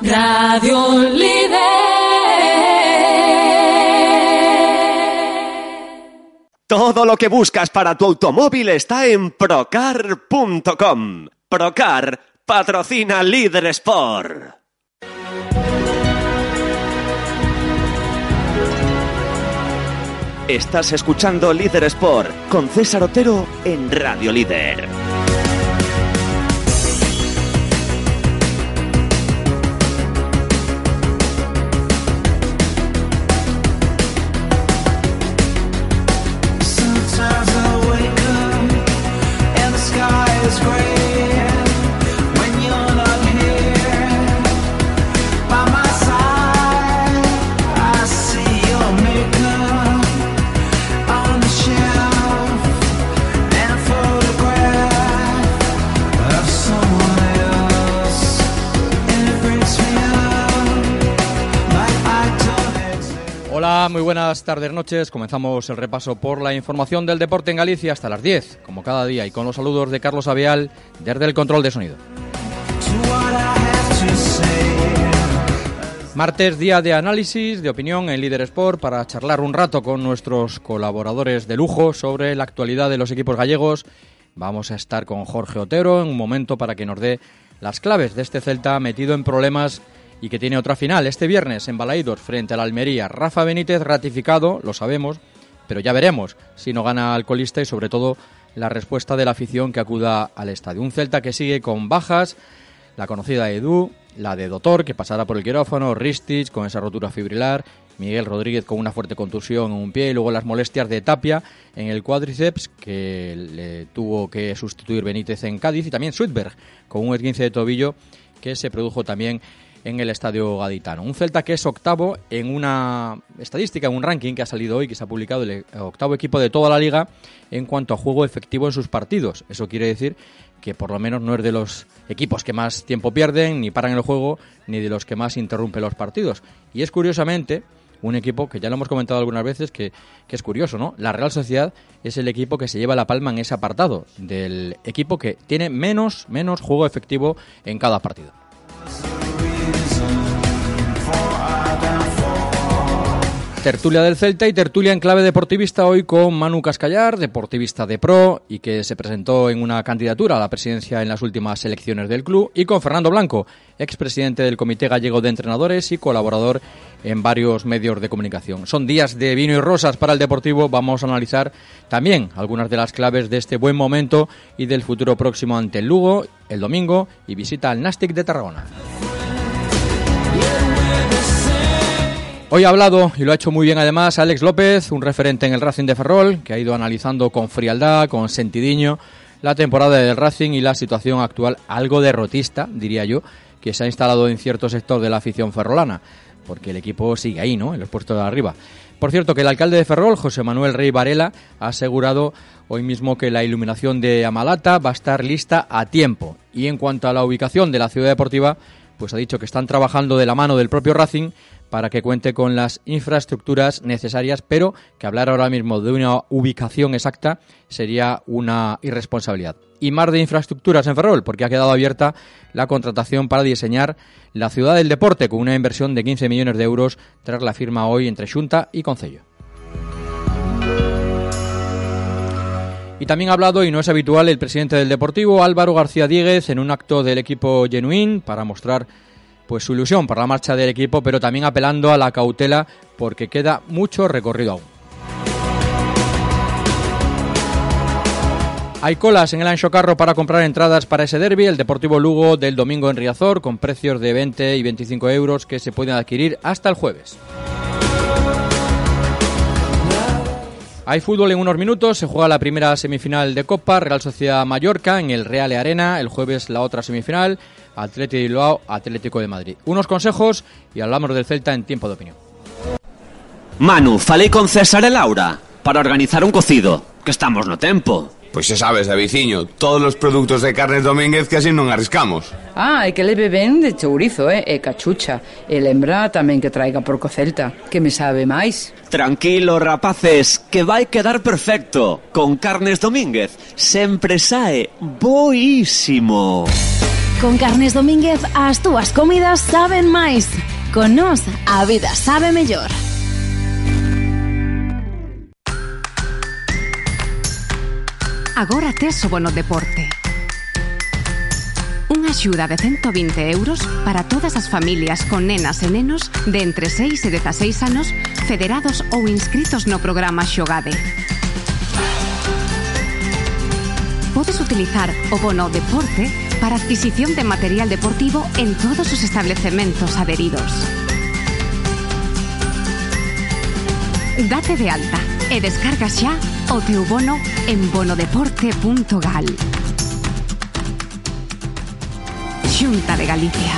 Radio Líder. Todo lo que buscas para tu automóvil está en procar.com. Procar patrocina Líder Sport. Estás escuchando Líder Sport con César Otero en Radio Líder. Muy buenas tardes, noches. Comenzamos el repaso por la información del deporte en Galicia hasta las 10, como cada día, y con los saludos de Carlos Avial desde el control de sonido. Martes, día de análisis, de opinión en Líder Sport para charlar un rato con nuestros colaboradores de lujo sobre la actualidad de los equipos gallegos. Vamos a estar con Jorge Otero en un momento para que nos dé las claves de este Celta metido en problemas y que tiene otra final este viernes en Balaídos frente al Almería. Rafa Benítez ratificado, lo sabemos, pero ya veremos si no gana al colista y sobre todo la respuesta de la afición que acuda al estadio. Un Celta que sigue con bajas, la conocida Edu, la de Dotor, que pasará por el quirófano, Ristich con esa rotura fibrilar, Miguel Rodríguez con una fuerte contusión en un pie y luego las molestias de Tapia en el cuádriceps que le tuvo que sustituir Benítez en Cádiz y también Sweetberg con un esguince de tobillo que se produjo también en el estadio gaditano. Un Celta que es octavo en una estadística, en un ranking que ha salido hoy, que se ha publicado, el octavo equipo de toda la liga en cuanto a juego efectivo en sus partidos. Eso quiere decir que por lo menos no es de los equipos que más tiempo pierden, ni paran el juego, ni de los que más interrumpen los partidos. Y es curiosamente un equipo que ya lo hemos comentado algunas veces, que, que es curioso, ¿no? La Real Sociedad es el equipo que se lleva la palma en ese apartado, del equipo que tiene menos, menos juego efectivo en cada partido. Tertulia del Celta y tertulia en clave deportivista hoy con Manu Cascallar, deportivista de pro y que se presentó en una candidatura a la presidencia en las últimas elecciones del club, y con Fernando Blanco, expresidente del Comité Gallego de Entrenadores y colaborador en varios medios de comunicación. Son días de vino y rosas para el Deportivo. Vamos a analizar también algunas de las claves de este buen momento y del futuro próximo ante el Lugo el domingo y visita al Nastic de Tarragona. Hoy ha hablado, y lo ha hecho muy bien además, Alex López, un referente en el Racing de Ferrol, que ha ido analizando con frialdad, con sentidiño, la temporada del Racing y la situación actual, algo derrotista, diría yo, que se ha instalado en cierto sector de la afición ferrolana, porque el equipo sigue ahí, ¿no?, en los puestos de arriba. Por cierto, que el alcalde de Ferrol, José Manuel Rey Varela, ha asegurado hoy mismo que la iluminación de Amalata va a estar lista a tiempo. Y en cuanto a la ubicación de la ciudad deportiva, pues ha dicho que están trabajando de la mano del propio Racing para que cuente con las infraestructuras necesarias, pero que hablar ahora mismo de una ubicación exacta sería una irresponsabilidad. Y más de infraestructuras en Ferrol, porque ha quedado abierta la contratación para diseñar la ciudad del deporte con una inversión de 15 millones de euros tras la firma hoy entre Junta y Concello. Y también ha hablado, y no es habitual, el presidente del Deportivo, Álvaro García Díguez, en un acto del equipo Genuín para mostrar pues su ilusión por la marcha del equipo, pero también apelando a la cautela porque queda mucho recorrido aún. Hay colas en el Ancho Carro para comprar entradas para ese derby, el Deportivo Lugo del domingo en Riazor, con precios de 20 y 25 euros que se pueden adquirir hasta el jueves. Hay fútbol en unos minutos, se juega la primera semifinal de Copa, Real Sociedad Mallorca en el Real Arena, el jueves la otra semifinal, Atlético de Bilbao, Atlético de Madrid. Unos consejos y hablamos del Celta en tiempo de opinión. Manu, falei con César e Laura para organizar un cocido, que estamos no tempo. Pois xa sabes, Daviciño, todos os produtos de Carnes Domínguez que así non arriscamos. Ah, e que leve ben de chourizo, eh, e cachucha. E lembra tamén que traiga porco celta, que me sabe máis. Tranquilo, rapaces, que vai quedar perfecto. Con Carnes Domínguez sempre sae boísimo. Con Carnes Domínguez as túas comidas saben máis. Con nós a vida sabe mellor. Agora tes o bono deporte. Unha axuda de 120 euros para todas as familias con nenas e nenos de entre 6 e 16 anos federados ou inscritos no programa Xogade. Podes utilizar o bono deporte para adquisición de material deportivo en todos sus establecimientos adheridos. Date de alta e descarga xa o teu bono en bonodeporte.gal. Xunta de Galicia.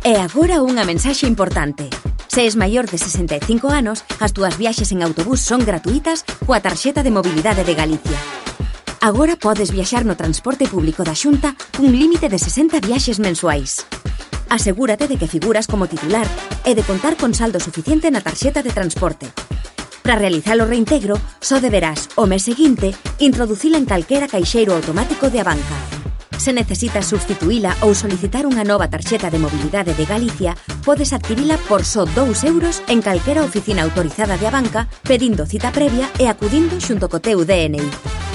E agora unha mensaxe importante. Se es maior de 65 anos, as túas viaxes en autobús son gratuitas coa tarxeta de mobilidade de Galicia. Agora podes viaxar no transporte público da Xunta cun límite de 60 viaxes mensuais. Asegúrate de que figuras como titular e de contar con saldo suficiente na tarxeta de transporte. Para realizar o reintegro, só deberás, o mes seguinte, introducila en calquera caixeiro automático de Abanca. Se necesitas substituíla ou solicitar unha nova tarxeta de mobilidade de Galicia, podes adquirila por só 2 euros en calquera oficina autorizada de Abanca, pedindo cita previa e acudindo xunto co teu DNI.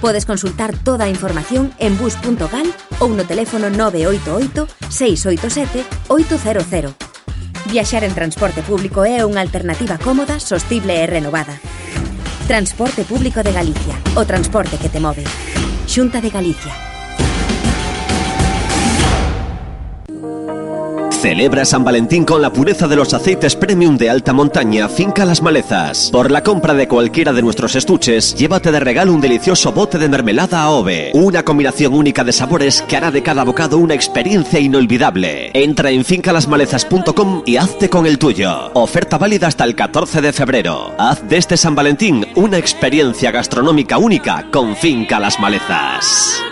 Podes consultar toda a información en bus.gal ou no teléfono 988 687 800. Viaxar en transporte público é unha alternativa cómoda, sostible e renovada. Transporte Público de Galicia, o transporte que te move. Xunta de Galicia, Celebra San Valentín con la pureza de los aceites premium de alta montaña Finca Las Malezas. Por la compra de cualquiera de nuestros estuches, llévate de regalo un delicioso bote de mermelada AOVE. Una combinación única de sabores que hará de cada bocado una experiencia inolvidable. Entra en fincalasmalezas.com y hazte con el tuyo. Oferta válida hasta el 14 de febrero. Haz de este San Valentín una experiencia gastronómica única con Finca Las Malezas.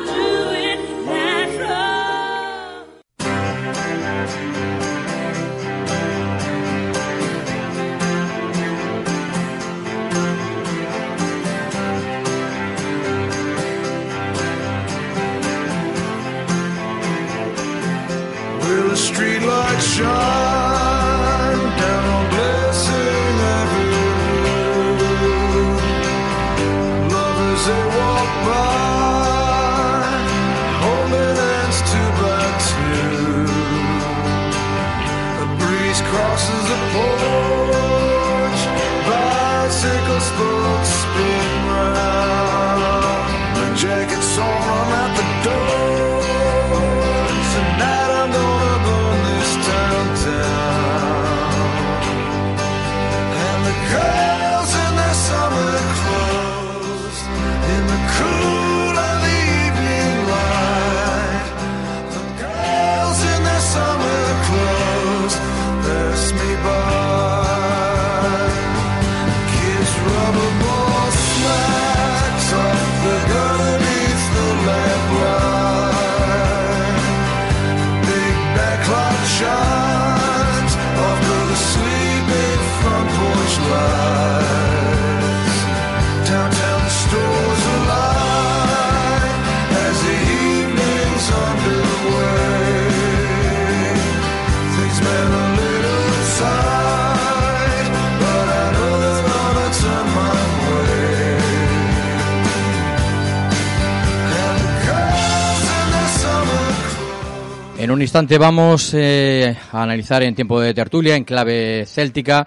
En un instante vamos eh, a analizar en tiempo de tertulia, en clave céltica,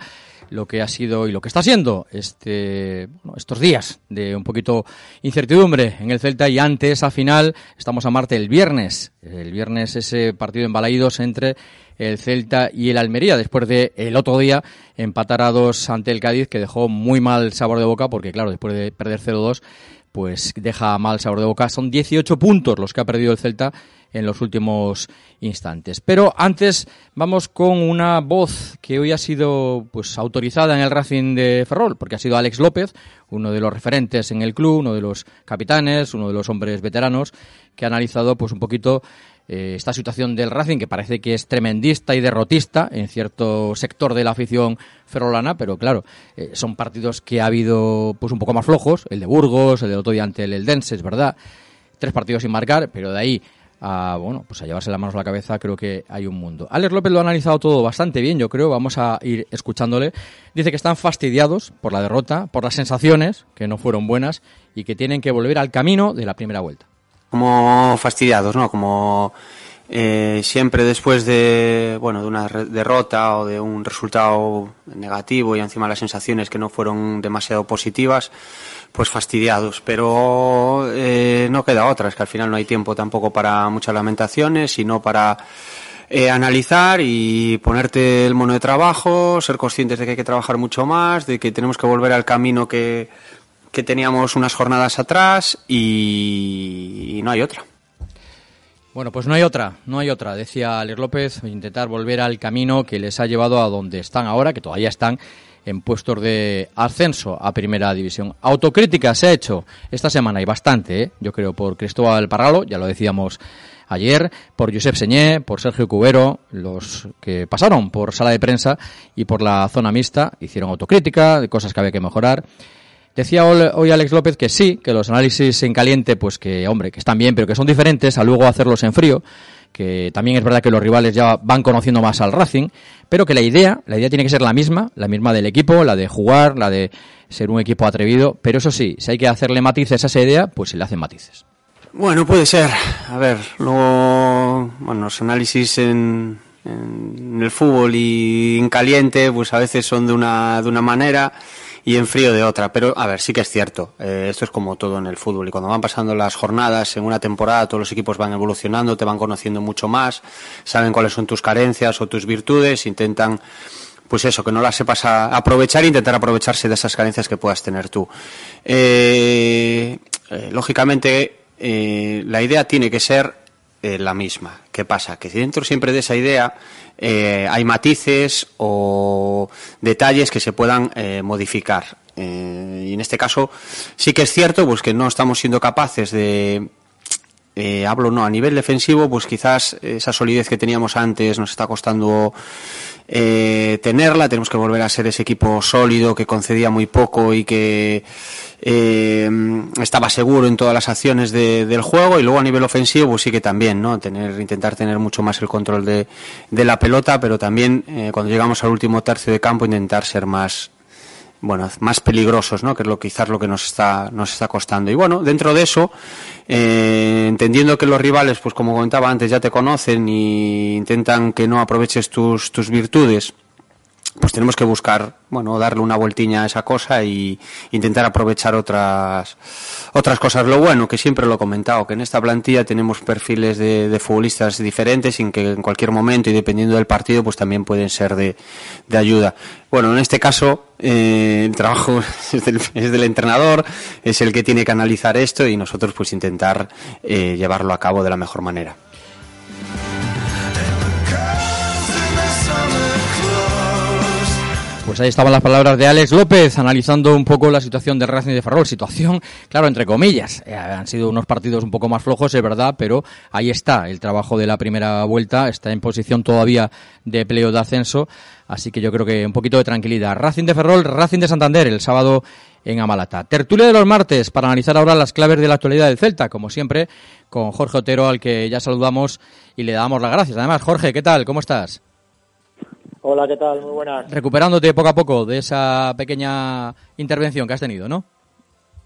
lo que ha sido y lo que está siendo este, bueno, estos días de un poquito incertidumbre en el Celta y antes, al final, estamos a Marte el viernes. El viernes ese partido en Balaídos entre el Celta y el Almería, después de el otro día empatar a dos ante el Cádiz, que dejó muy mal sabor de boca, porque claro, después de perder 0-2, pues deja mal sabor de boca. Son 18 puntos los que ha perdido el Celta en los últimos instantes. Pero antes vamos con una voz que hoy ha sido pues autorizada en el Racing de Ferrol, porque ha sido Alex López, uno de los referentes en el club, uno de los capitanes, uno de los hombres veteranos, que ha analizado pues un poquito eh, esta situación del Racing, que parece que es tremendista y derrotista en cierto sector de la afición ferrolana, pero claro, eh, son partidos que ha habido pues un poco más flojos, el de Burgos, el del otro día ante el Eldense, es verdad, tres partidos sin marcar, pero de ahí a, bueno, pues a llevarse las manos a la cabeza, creo que hay un mundo. Alex López lo ha analizado todo bastante bien, yo creo, vamos a ir escuchándole. Dice que están fastidiados por la derrota, por las sensaciones, que no fueron buenas, y que tienen que volver al camino de la primera vuelta. Como fastidiados, ¿no? Como eh, siempre después de, bueno, de una derrota o de un resultado negativo y encima las sensaciones que no fueron demasiado positivas, pues fastidiados. Pero eh, no queda otra, es que al final no hay tiempo tampoco para muchas lamentaciones, sino para eh, analizar y ponerte el mono de trabajo, ser conscientes de que hay que trabajar mucho más, de que tenemos que volver al camino que, que teníamos unas jornadas atrás y, y no hay otra. Bueno, pues no hay otra, no hay otra, decía Alex López, intentar volver al camino que les ha llevado a donde están ahora, que todavía están en puestos de ascenso a Primera División. Autocrítica se ha hecho esta semana y bastante, ¿eh? yo creo, por Cristóbal Parralo, ya lo decíamos ayer, por Josep Señé, por Sergio Cubero, los que pasaron por sala de prensa y por la zona mixta, hicieron autocrítica de cosas que había que mejorar. Decía hoy Alex López que sí, que los análisis en caliente, pues que, hombre, que están bien, pero que son diferentes a luego hacerlos en frío, que también es verdad que los rivales ya van conociendo más al Racing, pero que la idea, la idea tiene que ser la misma, la misma del equipo, la de jugar, la de ser un equipo atrevido, pero eso sí, si hay que hacerle matices a esa idea, pues se le hacen matices. Bueno, puede ser. A ver, luego, bueno, los análisis en, en el fútbol y en caliente, pues a veces son de una, de una manera y en frío de otra. Pero, a ver, sí que es cierto. Eh, esto es como todo en el fútbol. Y cuando van pasando las jornadas en una temporada, todos los equipos van evolucionando, te van conociendo mucho más, saben cuáles son tus carencias o tus virtudes, intentan pues eso, que no las sepas aprovechar e intentar aprovecharse de esas carencias que puedas tener tú. Eh, eh, lógicamente, la idea tiene que ser la misma. ¿Qué pasa? Que dentro siempre de esa idea eh, hay matices o detalles que se puedan eh, modificar. Eh, y en este caso sí que es cierto pues que no estamos siendo capaces de eh, hablo no a nivel defensivo pues quizás esa solidez que teníamos antes nos está costando eh, tenerla. Tenemos que volver a ser ese equipo sólido que concedía muy poco y que eh, estaba seguro en todas las acciones de- del juego. Y luego a nivel ofensivo pues sí que también no tener intentar tener mucho más el control de, de la pelota pero también eh, cuando llegamos al último tercio de campo intentar ser más bueno, más peligrosos, ¿no? Que es lo quizás lo que nos está nos está costando. Y bueno, dentro de eso, eh, entendiendo que los rivales, pues como comentaba antes, ya te conocen y intentan que no aproveches tus tus virtudes, pues tenemos que buscar, bueno, darle una vueltiña a esa cosa y intentar aprovechar otras otras cosas. Lo bueno, que siempre lo he comentado, que en esta plantilla tenemos perfiles de, de futbolistas diferentes sin que en cualquier momento y dependiendo del partido, pues también pueden ser de, de ayuda. Bueno, en este caso, eh, el trabajo es del, es del entrenador, es el que tiene que analizar esto y nosotros pues intentar eh, llevarlo a cabo de la mejor manera. Pues ahí estaban las palabras de Alex López analizando un poco la situación del Racing de Ferrol. Situación, claro, entre comillas. Eh, han sido unos partidos un poco más flojos, es verdad, pero ahí está el trabajo de la primera vuelta. Está en posición todavía de pleo de ascenso. Así que yo creo que un poquito de tranquilidad. Racing de Ferrol, Racing de Santander, el sábado en Amalata. Tertulia de los martes para analizar ahora las claves de la actualidad del Celta, como siempre, con Jorge Otero, al que ya saludamos y le damos las gracias. Además, Jorge, ¿qué tal? ¿Cómo estás? Hola, ¿qué tal? Muy buenas. recuperándote poco a poco de esa pequeña intervención que has tenido, ¿no?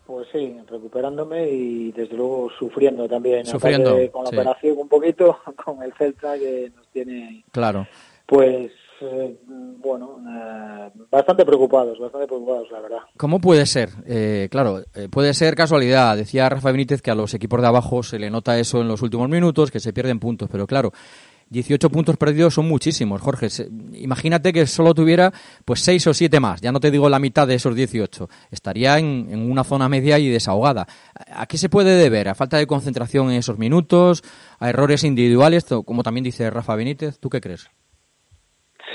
Pues sí, recuperándome y desde luego sufriendo también. Sufriendo, Aparte, con la sí. operación un poquito, con el Celta que nos tiene, Claro. pues, eh, bueno, eh, bastante preocupados, bastante preocupados, la verdad. ¿Cómo puede ser? Eh, claro, eh, puede ser casualidad. Decía Rafa Benítez que a los equipos de abajo se le nota eso en los últimos minutos, que se pierden puntos, pero claro, 18 puntos perdidos son muchísimos, Jorge. Imagínate que solo tuviera pues 6 o 7 más, ya no te digo la mitad de esos 18. Estaría en, una zona media y desahogada. ¿A qué se puede deber? ¿A falta de concentración en esos minutos? ¿A errores individuales? Como también dice Rafa Benítez, ¿tú qué crees?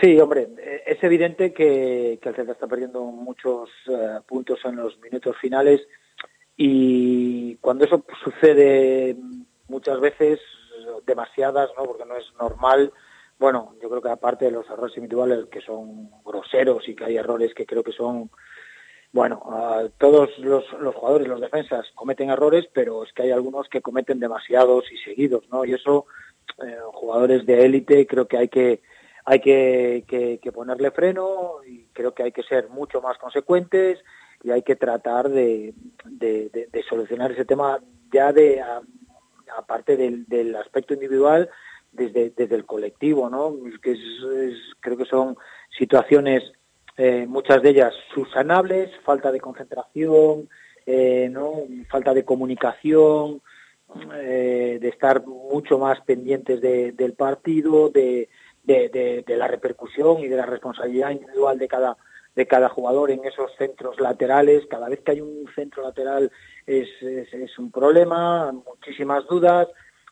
Sí, hombre, eh, es evidente que, que el Celta está perdiendo muchos eh, puntos en los minutos finales y cuando eso sucede muchas veces, demasiadas, ¿no? porque no es normal, bueno, yo creo que aparte de los errores individuales que son groseros y que hay errores que creo que son, bueno, ah, todos los, los jugadores, los defensas cometen errores, pero es que hay algunos que cometen demasiados y seguidos, ¿no? Y eso, eh, jugadores de élite, creo que hay que hay que, que- ponerle freno y creo que hay que ser mucho más consecuentes y hay que tratar de, de- solucionar ese tema ya de a- aparte del, del aspecto individual desde, desde el colectivo, ¿no? Que es- creo que son situaciones eh, muchas de ellas subsanables, falta de concentración, eh, ¿no? falta de comunicación, eh, de estar mucho más pendientes de- del partido, de- de- de la repercusión y de la responsabilidad individual de cada de cada jugador en esos centros laterales. Cada vez que hay un centro lateral es, es, un problema, muchísimas dudas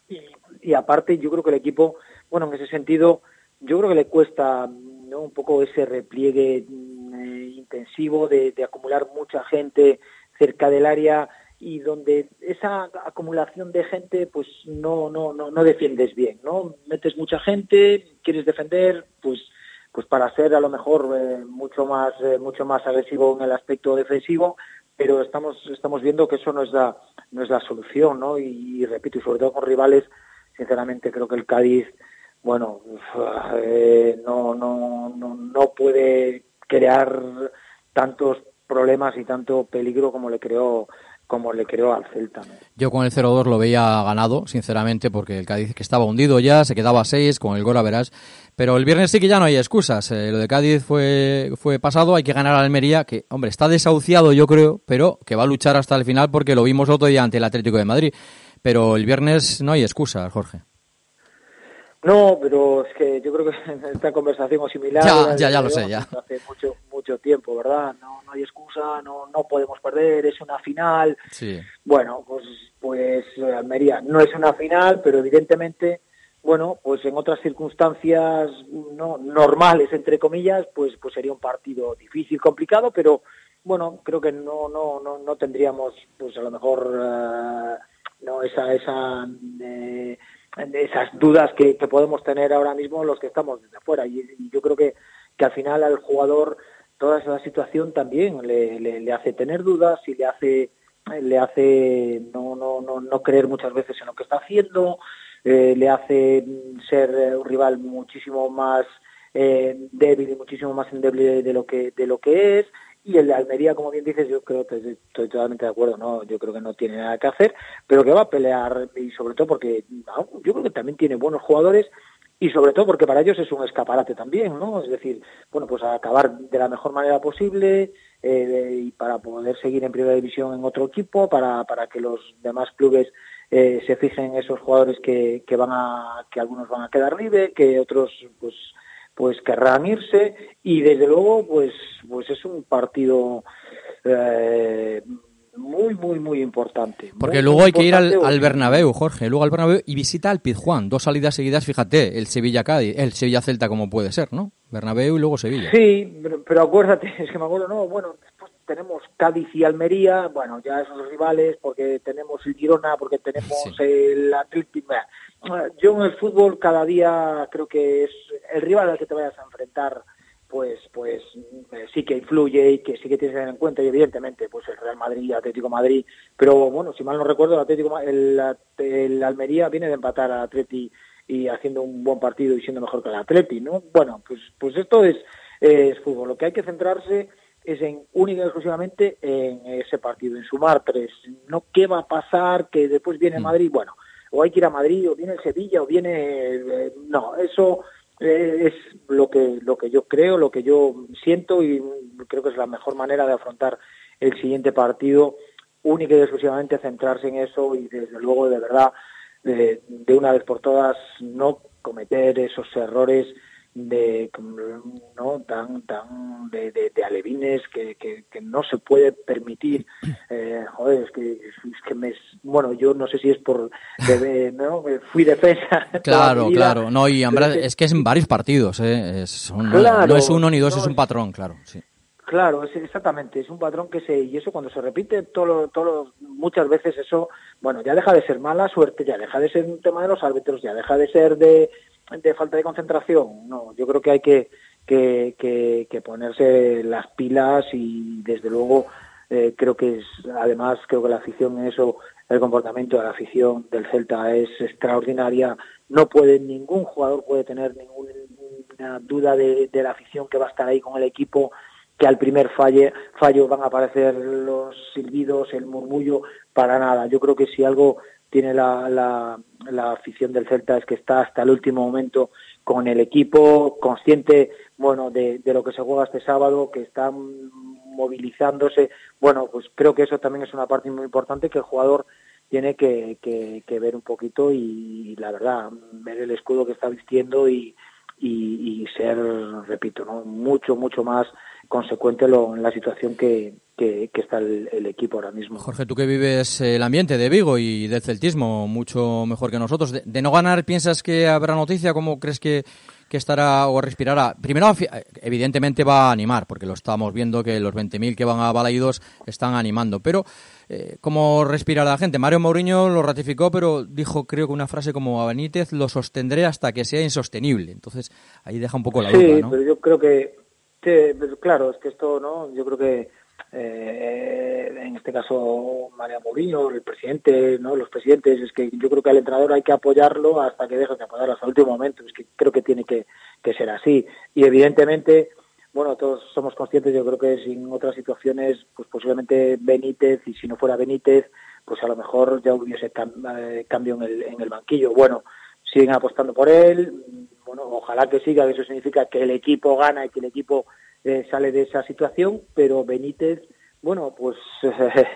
y, y aparte yo creo que el equipo, bueno, en ese sentido, yo creo que le cuesta ¿no? un poco ese repliegue mm, eh, intensivo de, de acumular mucha gente cerca del área y donde esa acumulación de gente pues no no no no defiendes bien no metes mucha gente quieres defender pues pues para ser a lo mejor eh, mucho más eh, mucho más agresivo en el aspecto defensivo pero estamos estamos viendo que eso no es la no es la solución no y, repito y sobre todo con rivales sinceramente creo que el Cádiz bueno eh, no, no no no puede crear tantos problemas y tanto peligro como le creó como le creó al Celta. Yo con el 0-2 lo veía ganado, sinceramente, porque el Cádiz que estaba hundido ya, se quedaba a 6, con el gol verás. Pero el viernes sí que ya no hay excusas. Eh, lo de Cádiz fue, fue pasado, hay que ganar a Almería, que, hombre, está desahuciado yo creo, pero que va a luchar hasta el final porque lo vimos otro día ante el Atlético de Madrid. Pero el viernes no hay excusas, Jorge. No, pero es que yo creo que esta conversación o similar Ya, ya, ya lo sé, ya. hace mucho mucho tiempo, ¿verdad? No, no hay excusa, no no podemos perder, es una final. Sí. Bueno, pues pues eh, Almería no es una final, pero evidentemente, bueno, pues en otras circunstancias no normales entre comillas, pues pues sería un partido difícil, complicado, pero bueno, creo que no no no no tendríamos pues a lo mejor eh, no esa esa eh, esas dudas que, que podemos tener ahora mismo los que estamos desde afuera. Y, yo creo que, que al final al jugador toda esa situación también le, le, hace tener dudas y le hace le hace no no no no creer muchas veces en lo que está haciendo eh, le hace ser eh, un rival muchísimo más eh, débil y muchísimo más endeble de, de lo que de lo que es y el de Almería como bien dices yo creo que estoy totalmente de acuerdo no yo creo que no tiene nada que hacer pero que va a pelear y sobre todo porque no, yo creo que también tiene buenos jugadores y sobre todo porque para ellos es un escaparate también, ¿no? Es decir, bueno, pues acabar de la mejor manera posible eh, y para poder seguir en primera división en otro equipo, para, para que los demás clubes eh, se fijen en esos jugadores que, que van a, que algunos van a quedar libre, que otros pues pues querrán irse y desde luego pues pues es un partido eh, muy muy muy importante Porque Muy, luego muy hay que ir al, al Bernabéu, Jorge, luego al Bernabéu y visita al Pizjuán. Dos salidas seguidas, fíjate, el Sevilla-Cádiz, el Sevilla-Celta como puede ser, ¿no? Bernabéu y luego Sevilla. Sí, pero, pero acuérdate, es que me acuerdo, no, bueno, tenemos Cádiz y Almería, bueno, ya esos rivales, porque tenemos el Girona, porque tenemos el Atlético. Yo en el fútbol cada día creo que es el rival al que te vayas a enfrentar, pues pues sí que influye y que sí que tienes que tener en cuenta y evidentemente pues el Real Madrid Atlético Madrid, pero bueno, si mal no recuerdo el Atlético el, el Almería viene de empatar al Atleti y haciendo un buen partido y siendo mejor que el Atleti, ¿no? Bueno, pues pues esto es es fútbol. Lo que hay que centrarse es en única y exclusivamente en ese partido, en sumar tres. No qué va a pasar, que después viene Madrid, bueno, o hay que ir a Madrid, o viene Sevilla, o viene... eh, no, eso eh, es lo que, lo que yo creo, lo que yo siento y creo que es la mejor manera de afrontar el siguiente partido, única y exclusivamente centrarse en eso y desde luego de verdad de, de una vez por todas no cometer esos errores de no tan tan de, de, de alevines que, que, que, no se puede permitir. Eh, joder es que es que me bueno yo no sé si es por de, no fui defensa claro claro. No y hombre, es que es en varios partidos ¿eh? es, claro, no es uno ni dos no, es un patrón claro sí. Claro, es exactamente, es un patrón que se y eso cuando se repite todo, todo muchas veces eso, bueno, ya deja de ser mala suerte, ya deja de ser un tema de los árbitros, ya deja de ser de, de falta de concentración. No, yo creo que hay que, que, que, ponerse las pilas y desde luego eh, creo que es, además creo que la afición en eso, el comportamiento de la afición del Celta es extraordinaria. No puede, ningún jugador puede tener ninguna duda de, de la afición que va a estar ahí con el equipo que al primer falle, fallo van a aparecer los silbidos, el murmullo, para nada. Yo creo que si algo tiene la, la, la, afición del Celta es que está hasta el último momento con el equipo, consciente bueno de, de lo que se juega este sábado, que están movilizándose. Bueno, pues creo que eso también es una parte muy importante que el jugador tiene que, que, que ver un poquito y, la verdad, ver el escudo que está vistiendo y, y, y ser, repito, ¿no? mucho, mucho más consecuente lo, en la situación que, que, que está el, el, equipo ahora mismo. Jorge, tú que vives el ambiente de Vigo y del celtismo mucho mejor que nosotros, de, de no ganar, ¿piensas que habrá noticia? ¿Cómo crees que, que estará o respirará? Primero, evidentemente va a animar, porque lo estamos viendo que los 20.000 que van a Balaidos están animando, pero eh, ¿cómo respirará la gente? Mario Mourinho lo ratificó, pero dijo, creo que una frase como a Benítez lo sostendré hasta que sea insostenible. Entonces, ahí deja un poco la sí, duda, ¿no? pero yo creo que Sí, claro, es que esto, ¿no? Yo creo que eh, en este caso María Mourinho, el presidente, ¿no? Los presidentes, es que yo creo que al entrenador hay que apoyarlo hasta que deje de apoyarlo hasta el último momento. Es que creo que tiene que, que ser así. Y evidentemente, bueno, todos somos conscientes, yo creo que sin otras situaciones, pues posiblemente Benítez, y si no fuera Benítez, pues a lo mejor ya hubiese eh, cambio en el, en el banquillo. Bueno, siguen apostando por él, bueno, ojalá que siga, eso significa que el equipo gana y que el equipo eh, sale de esa situación, pero Benítez, bueno, pues eh,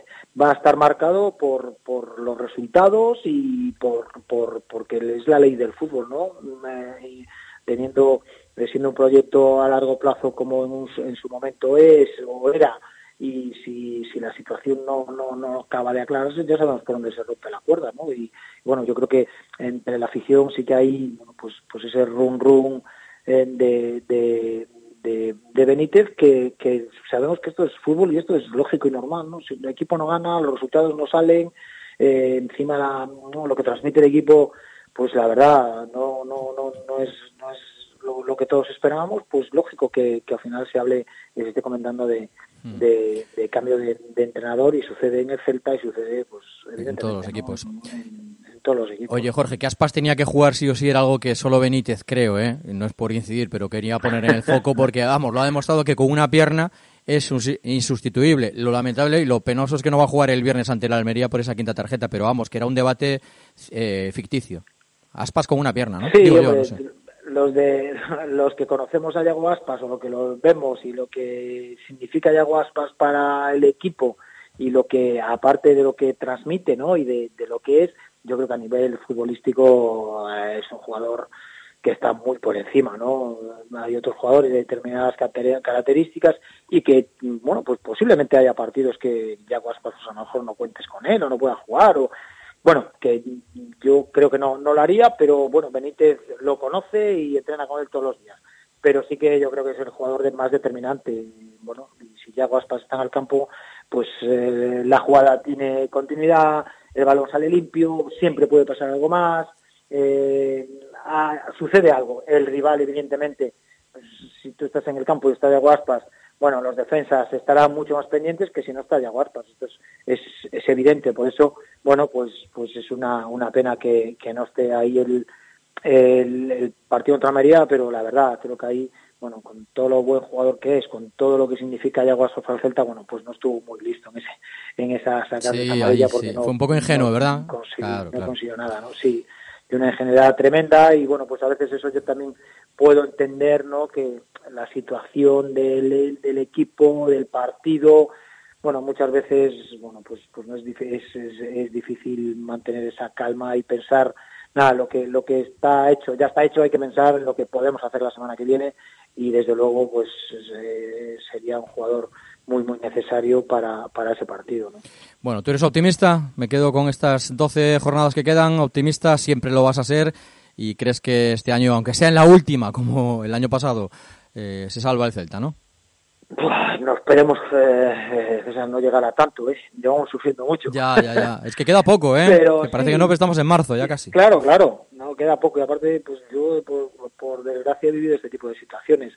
va a estar marcado por, por los resultados y por, por porque es la ley del fútbol, ¿no? Eh, teniendo siendo un proyecto a largo plazo como en, un, en su momento es o era y si, si la situación no, no, no acaba de aclararse ya sabemos por dónde se rompe la cuerda ¿no? y bueno yo creo que entre la afición sí que hay bueno, pues pues ese eh, de, de, de, de, Benítez que, que sabemos que esto es fútbol y esto es lógico y normal ¿no? si el equipo no gana los resultados no salen eh, encima la, ¿no? lo que transmite el equipo pues la verdad no no no no es no es lo, lo que todos esperábamos pues lógico que, que al final se hable y se esté comentando de, de, de cambio de, de, entrenador y sucede en el Celta y sucede pues en todos los equipos. En, todos los equipos. Oye, Jorge, que Aspas tenía que jugar sí o sí era algo que solo Benítez, creo, ¿eh? No es por incidir, pero quería poner en el foco porque, vamos, lo ha demostrado que con una pierna es insustituible. Lo lamentable y lo penoso es que no va a jugar el viernes ante la Almería por esa quinta tarjeta, pero vamos, que era un debate eh, ficticio. Aspas con una pierna, ¿no? Sí, Digo yo, no sé los de los que conocemos a Yago Aspas o lo que lo vemos y lo que significa Yago Aspas para el equipo y lo que aparte de lo que transmite ¿no? y de, de lo que es yo creo que a nivel futbolístico eh, es un jugador que está muy por encima, ¿no? Hay otros jugadores de determinadas características y que, bueno, pues posiblemente haya partidos que Yago Aspas pues a lo mejor no cuentes con él o no pueda jugar o bueno, que yo creo que no, no lo haría, pero bueno, Benítez lo conoce y entrena con él todos los días. Pero sí que yo creo que es el jugador de más determinante. Bueno, si ya Aspas está en el campo, pues eh, la jugada tiene continuidad, el balón sale limpio, siempre puede pasar algo más, eh, ah, sucede algo. El rival, evidentemente, pues, si tú estás en el campo y está de Aspas, bueno, los defensas estarán mucho más pendientes que si no está Yaguarpas. Esto es, es, evidente. Por eso, bueno, pues, pues es una, una pena que, no esté ahí el, el, el partido contra Almería, pero la verdad, creo que ahí, bueno, con todo lo buen jugador que es, con todo lo que significa Yaguarpas para el Celta, bueno, pues no estuvo muy listo en ese en esa sacada sí, de amarilla porque sí. no, fue un poco ingenuo, no ¿verdad? Consiguió, claro, no claro. consiguió nada, ¿no? Sí, de una ingenuidad tremenda y bueno, pues a veces eso yo también puedo entender, ¿no? Que la situación del, del equipo, del partido, bueno, muchas veces, bueno, pues, pues no es, es, es, es difícil mantener esa calma y pensar nada, lo que lo que está hecho, ya está hecho, hay que pensar en lo que podemos hacer la semana que viene y desde luego pues eh, sería un jugador muy muy necesario para, para ese partido. ¿no? Bueno, tú eres optimista, me quedo con estas 12 jornadas que quedan, optimista siempre lo vas a ser y crees que este año, aunque sea en la última, como el año pasado, eh, se salva el Celta, ¿no? Buah, No esperemos eh, eh, no llegar a tanto, ¿eh? llevamos sufriendo mucho. Ya, ya, ya. Es que queda poco, ¿eh? Pero que parece sí. que no, pero estamos en marzo ya casi. Claro, claro, no queda poco y aparte pues yo por, por desgracia he vivido este tipo de situaciones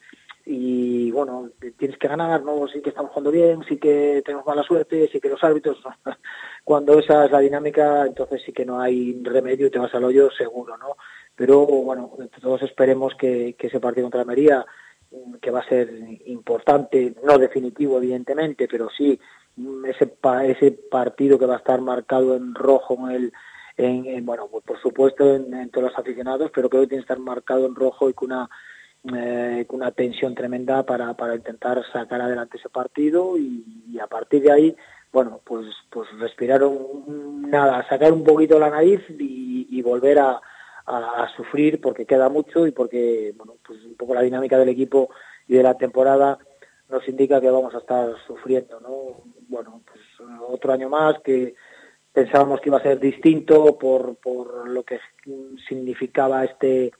y bueno, tienes que ganar, ¿no? Sí que estamos jugando bien, sí que tenemos mala suerte, sí que los árbitros, cuando esa es la dinámica, entonces sí que no hay remedio y te vas al hoyo seguro, ¿no? Pero bueno, todos esperemos que, que ese partido contra Almería, mm, que va a ser importante, no definitivo evidentemente, pero sí mm, ese ese partido que va a estar marcado en rojo en el en, en, bueno pues por supuesto en, todos los aficionados pero creo que tiene que estar marcado en rojo y con una eh, con una tensión tremenda para, para intentar sacar adelante ese partido y, a partir de ahí bueno pues pues respirar un- nada sacar un poquito la nariz y, y volver a, a, a sufrir porque queda mucho y porque bueno pues un poco la dinámica del equipo y de la temporada nos indica que vamos a estar sufriendo no bueno pues otro año más que pensábamos que iba a ser distinto por, por lo que significaba este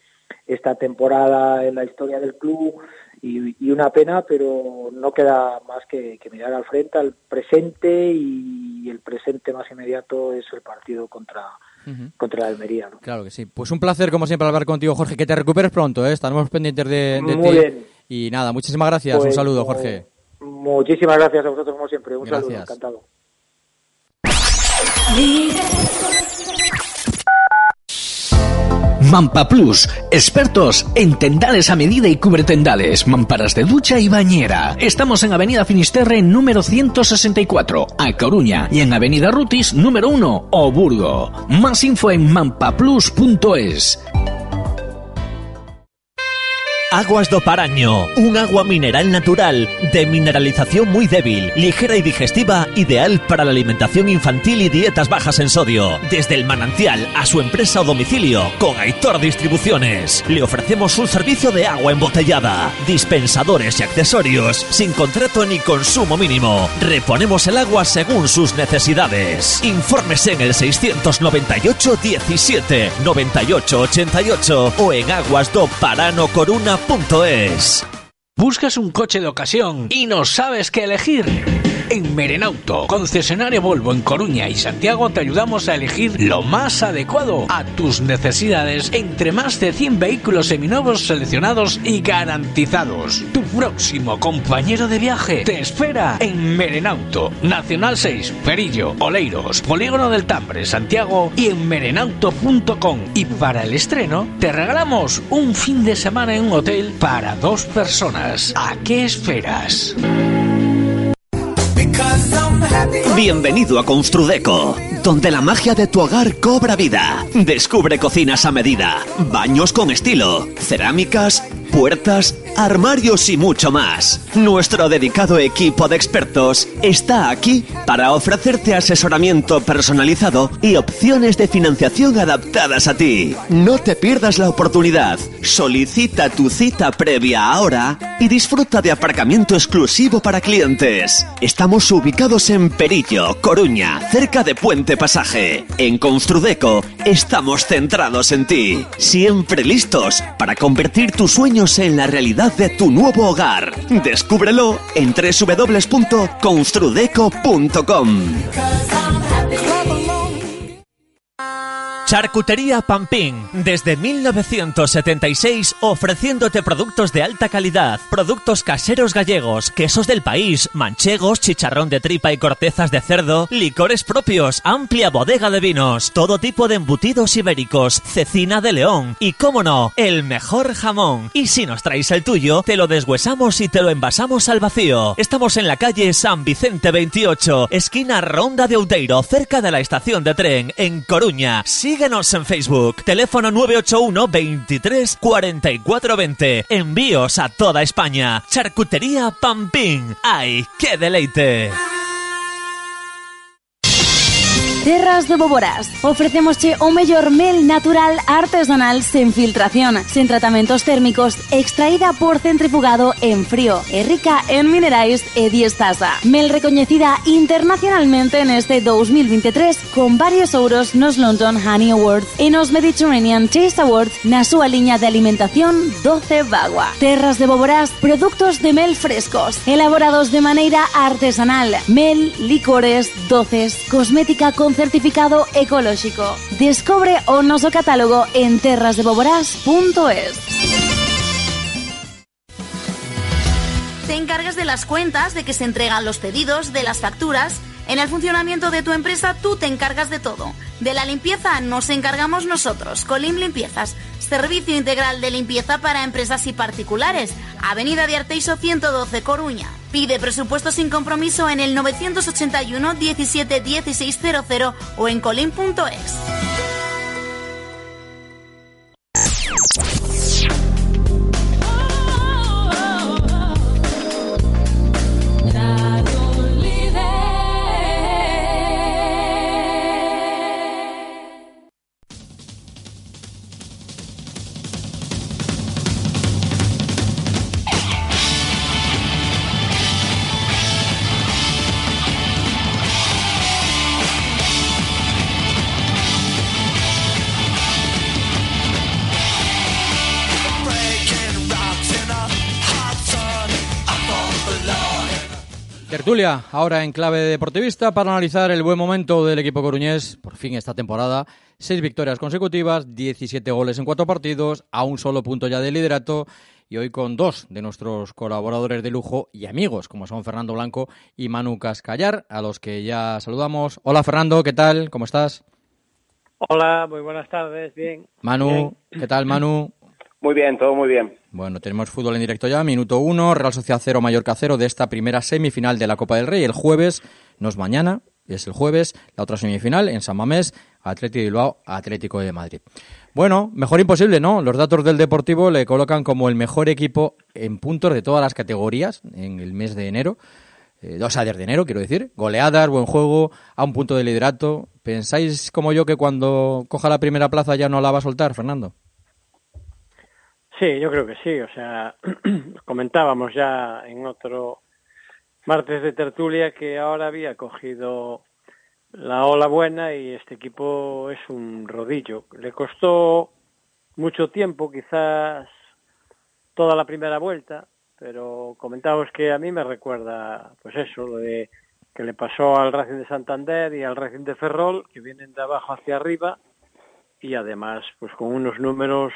esta temporada en la historia del club y, y una pena, pero no queda más que, que mirar al frente, al presente y el presente más inmediato es el partido contra, contra la Almería. ¿no? Claro que sí. Pues un placer, como siempre, hablar contigo, Jorge. Que te recuperes pronto, ¿eh? Estaremos pendientes de, de Muy ti. bien. Y nada, muchísimas gracias. un Pues, saludo, Jorge. Muchísimas gracias a vosotros como siempre. Un saludo, encantado. Mampa Plus, expertos en tendales a medida y cubretendales, mamparas de ducha y bañera. Estamos en Avenida Finisterre número 164, A Coruña, y en Avenida Rutis número 1, Oburgo. Más info en mampaplus.es. Aguas do Paraño, un agua mineral natural de mineralización muy débil, ligera y digestiva, ideal para la alimentación infantil y dietas bajas en sodio. Desde el manantial a su empresa o domicilio, con Aitor Distribuciones. Le ofrecemos un servicio de agua embotellada, dispensadores y accesorios, sin contrato ni consumo mínimo. Reponemos el agua según sus necesidades. Infórmese en el 698 17 98 88 o en aguasdoparanocoruna.es. ¿Buscas un coche de ocasión y no sabes qué elegir? En Merenauto, concesionario Volvo en Coruña y Santiago, te ayudamos a elegir lo más adecuado a tus necesidades entre más de 100 vehículos seminuevos seleccionados y garantizados. Tu próximo compañero de viaje te espera en Merenauto, Nacional 6, Perillo, Oleiros, Polígono del Tambre, Santiago y en merenauto.com. Y para el estreno, te regalamos un fin de semana en un hotel para dos personas. ¿A qué esperas? Bienvenido a Construdeco, donde la magia de tu hogar cobra vida. Descubre cocinas a medida, baños con estilo, cerámicas, puertas, armarios y mucho más. Nuestro dedicado equipo de expertos está aquí para ofrecerte asesoramiento personalizado y opciones de financiación adaptadas a ti. No te pierdas la oportunidad. Solicita tu cita previa ahora y disfruta de aparcamiento exclusivo para clientes. Estamos ubicados en Perillo, Coruña, cerca de Puente Pasaje. En Construdeco estamos centrados en ti, siempre listos para convertir tus en la realidad de tu nuevo hogar. Descúbrelo en www.construdeco.com. Charcutería Pampín, desde 1976 ofreciéndote productos de alta calidad, productos caseros gallegos, quesos del país, manchegos, chicharrón de tripa y cortezas de cerdo, licores propios, amplia bodega de vinos, todo tipo de embutidos ibéricos, cecina de león y, cómo no, el mejor jamón. Y si nos traes el tuyo, te lo deshuesamos y te lo envasamos al vacío. Estamos en la calle San Vicente 28, esquina Ronda de Outeiro, cerca de la estación de tren, en Coruña. Síguenos en Facebook. Teléfono 981 23 44 20. Envíos a toda España. Charcutería Pampín. ¡Ay, qué deleite! Terras de Boborás. Ofrecemosche o mellor mel natural artesanal sen filtración, sen tratamentos térmicos, extraída por centrifugado en frío e rica en minerais e diestaza. Mel recoñecida internacionalmente neste 2023 con varios ouros nos London Honey Awards e nos Mediterranean Taste Awards na súa liña de alimentación 12 Bagua. Terras de Boborás, productos de mel frescos, elaborados de maneira artesanal. Mel, licores, doces, cosmética con certificado ecolóxico. Descubre o catálogo en terrasdeboborás.es. Te encargas de las cuentas, de que se entregan los pedidos, de las facturas. En el funcionamiento de tu empresa tú te encargas de todo. De la limpieza nos encargamos nosotros, Colim Limpiezas. Servicio integral de limpieza para empresas y particulares. Avenida de Arteixo 112, Coruña. Pide presupuesto sin compromiso en el 981 17 1600 o en colim.es. Tertulia, ahora en clave deportivista para analizar el buen momento del equipo coruñés, por fin esta temporada. Seis victorias consecutivas, 17 goles en cuatro partidos, a un solo punto ya de liderato y hoy con dos de nuestros colaboradores de lujo y amigos, como son Fernando Blanco y Manu Cascallar, a los que ya saludamos. Hola Fernando, ¿qué tal? ¿Cómo estás? Hola, muy buenas tardes, bien. Manu, Bien. ¿qué tal Manu? Muy bien, todo muy bien. Bueno, tenemos fútbol en directo ya, minuto uno, Real Sociedad 0, Mallorca 0 de esta primera semifinal de la Copa del Rey. El jueves, no es mañana, es el jueves, la otra semifinal en San Mamés, Atlético de Atlético de Madrid. Bueno, mejor imposible, ¿no? Los datos del Deportivo le colocan como el mejor equipo en puntos de todas las categorías en el mes de enero. Eh, sea, desde enero, quiero decir. Goleadas, buen juego, a un punto de liderato. ¿Pensáis como yo que cuando coja la primera plaza ya no la va a soltar, Fernando? Sí, yo creo que sí. O sea, comentábamos ya en otro martes de tertulia que ahora había cogido la ola buena y este equipo es un rodillo. Le costó mucho tiempo, quizás toda la primera vuelta, pero comentábamos que a mí me recuerda, pues eso, lo de que le pasó al Racing de Santander y al Racing de Ferrol, que vienen de abajo hacia arriba y además, pues con unos números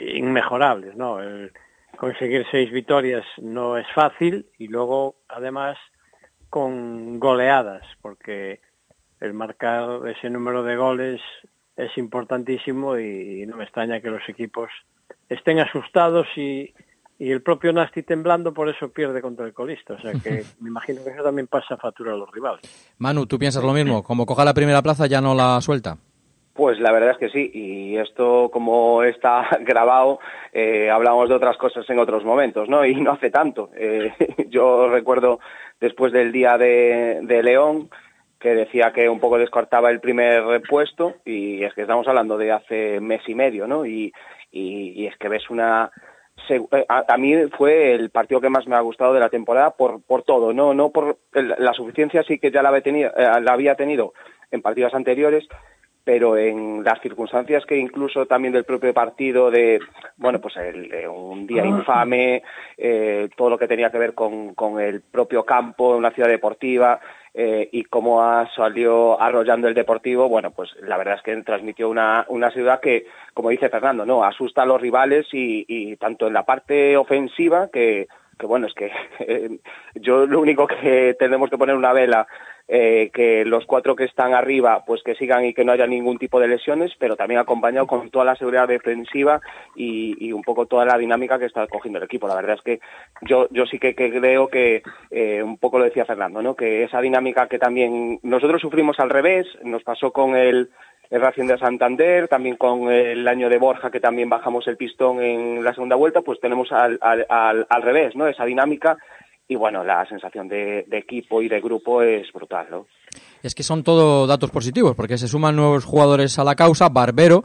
inmejorables, ¿no? El conseguir seis victorias no es fácil y luego, además, con goleadas, porque el marcar ese número de goles es importantísimo y no me extraña que los equipos estén asustados y, y el propio Nasti temblando por eso pierde contra el colista. O sea que me imagino que eso también pasa factura a los rivales. Manu, ¿tú piensas lo mismo? Como coja la primera plaza ya no la suelta. Pues la verdad es que sí, y esto como está grabado, eh, hablamos de otras cosas en otros momentos, ¿no? Y no hace tanto. Eh, yo recuerdo después del día de, León que decía que un poco descartaba el primer puesto y es que estamos hablando de hace mes y medio, ¿no? Y, es que ves una... eh, A, mí fue el partido que más me ha gustado de la temporada por, por todo, no no por la suficiencia sí que ya la había tenido, la había tenido en partidos anteriores, pero en las circunstancias que incluso también del propio partido de bueno pues el, de un día infame eh, todo lo que tenía que ver con, con el propio campo una ciudad deportiva eh, y cómo ha salió arrollando el deportivo bueno pues la verdad es que transmitió una, una ciudad que como dice Fernando no asusta a los rivales y, y tanto en la parte ofensiva que que bueno, es que eh, yo lo único que tenemos que poner una vela, eh, que los cuatro que están arriba, pues que sigan y que no haya ningún tipo de lesiones, pero también acompañado con toda la seguridad defensiva y, un poco toda la dinámica que está cogiendo el equipo. La verdad es que yo, yo sí que, que creo que, eh, un poco lo decía Fernando, ¿no? que esa dinámica que también nosotros sufrimos al revés, nos pasó con el, el Racing de Santander, también con el año de Borja, que también bajamos el pistón en la segunda vuelta, pues tenemos al, al, al, al revés, ¿no? Esa dinámica y bueno, la sensación de, de equipo y de grupo es brutal, ¿no? Es que son todo datos positivos, porque se suman nuevos jugadores a la causa. Barbero,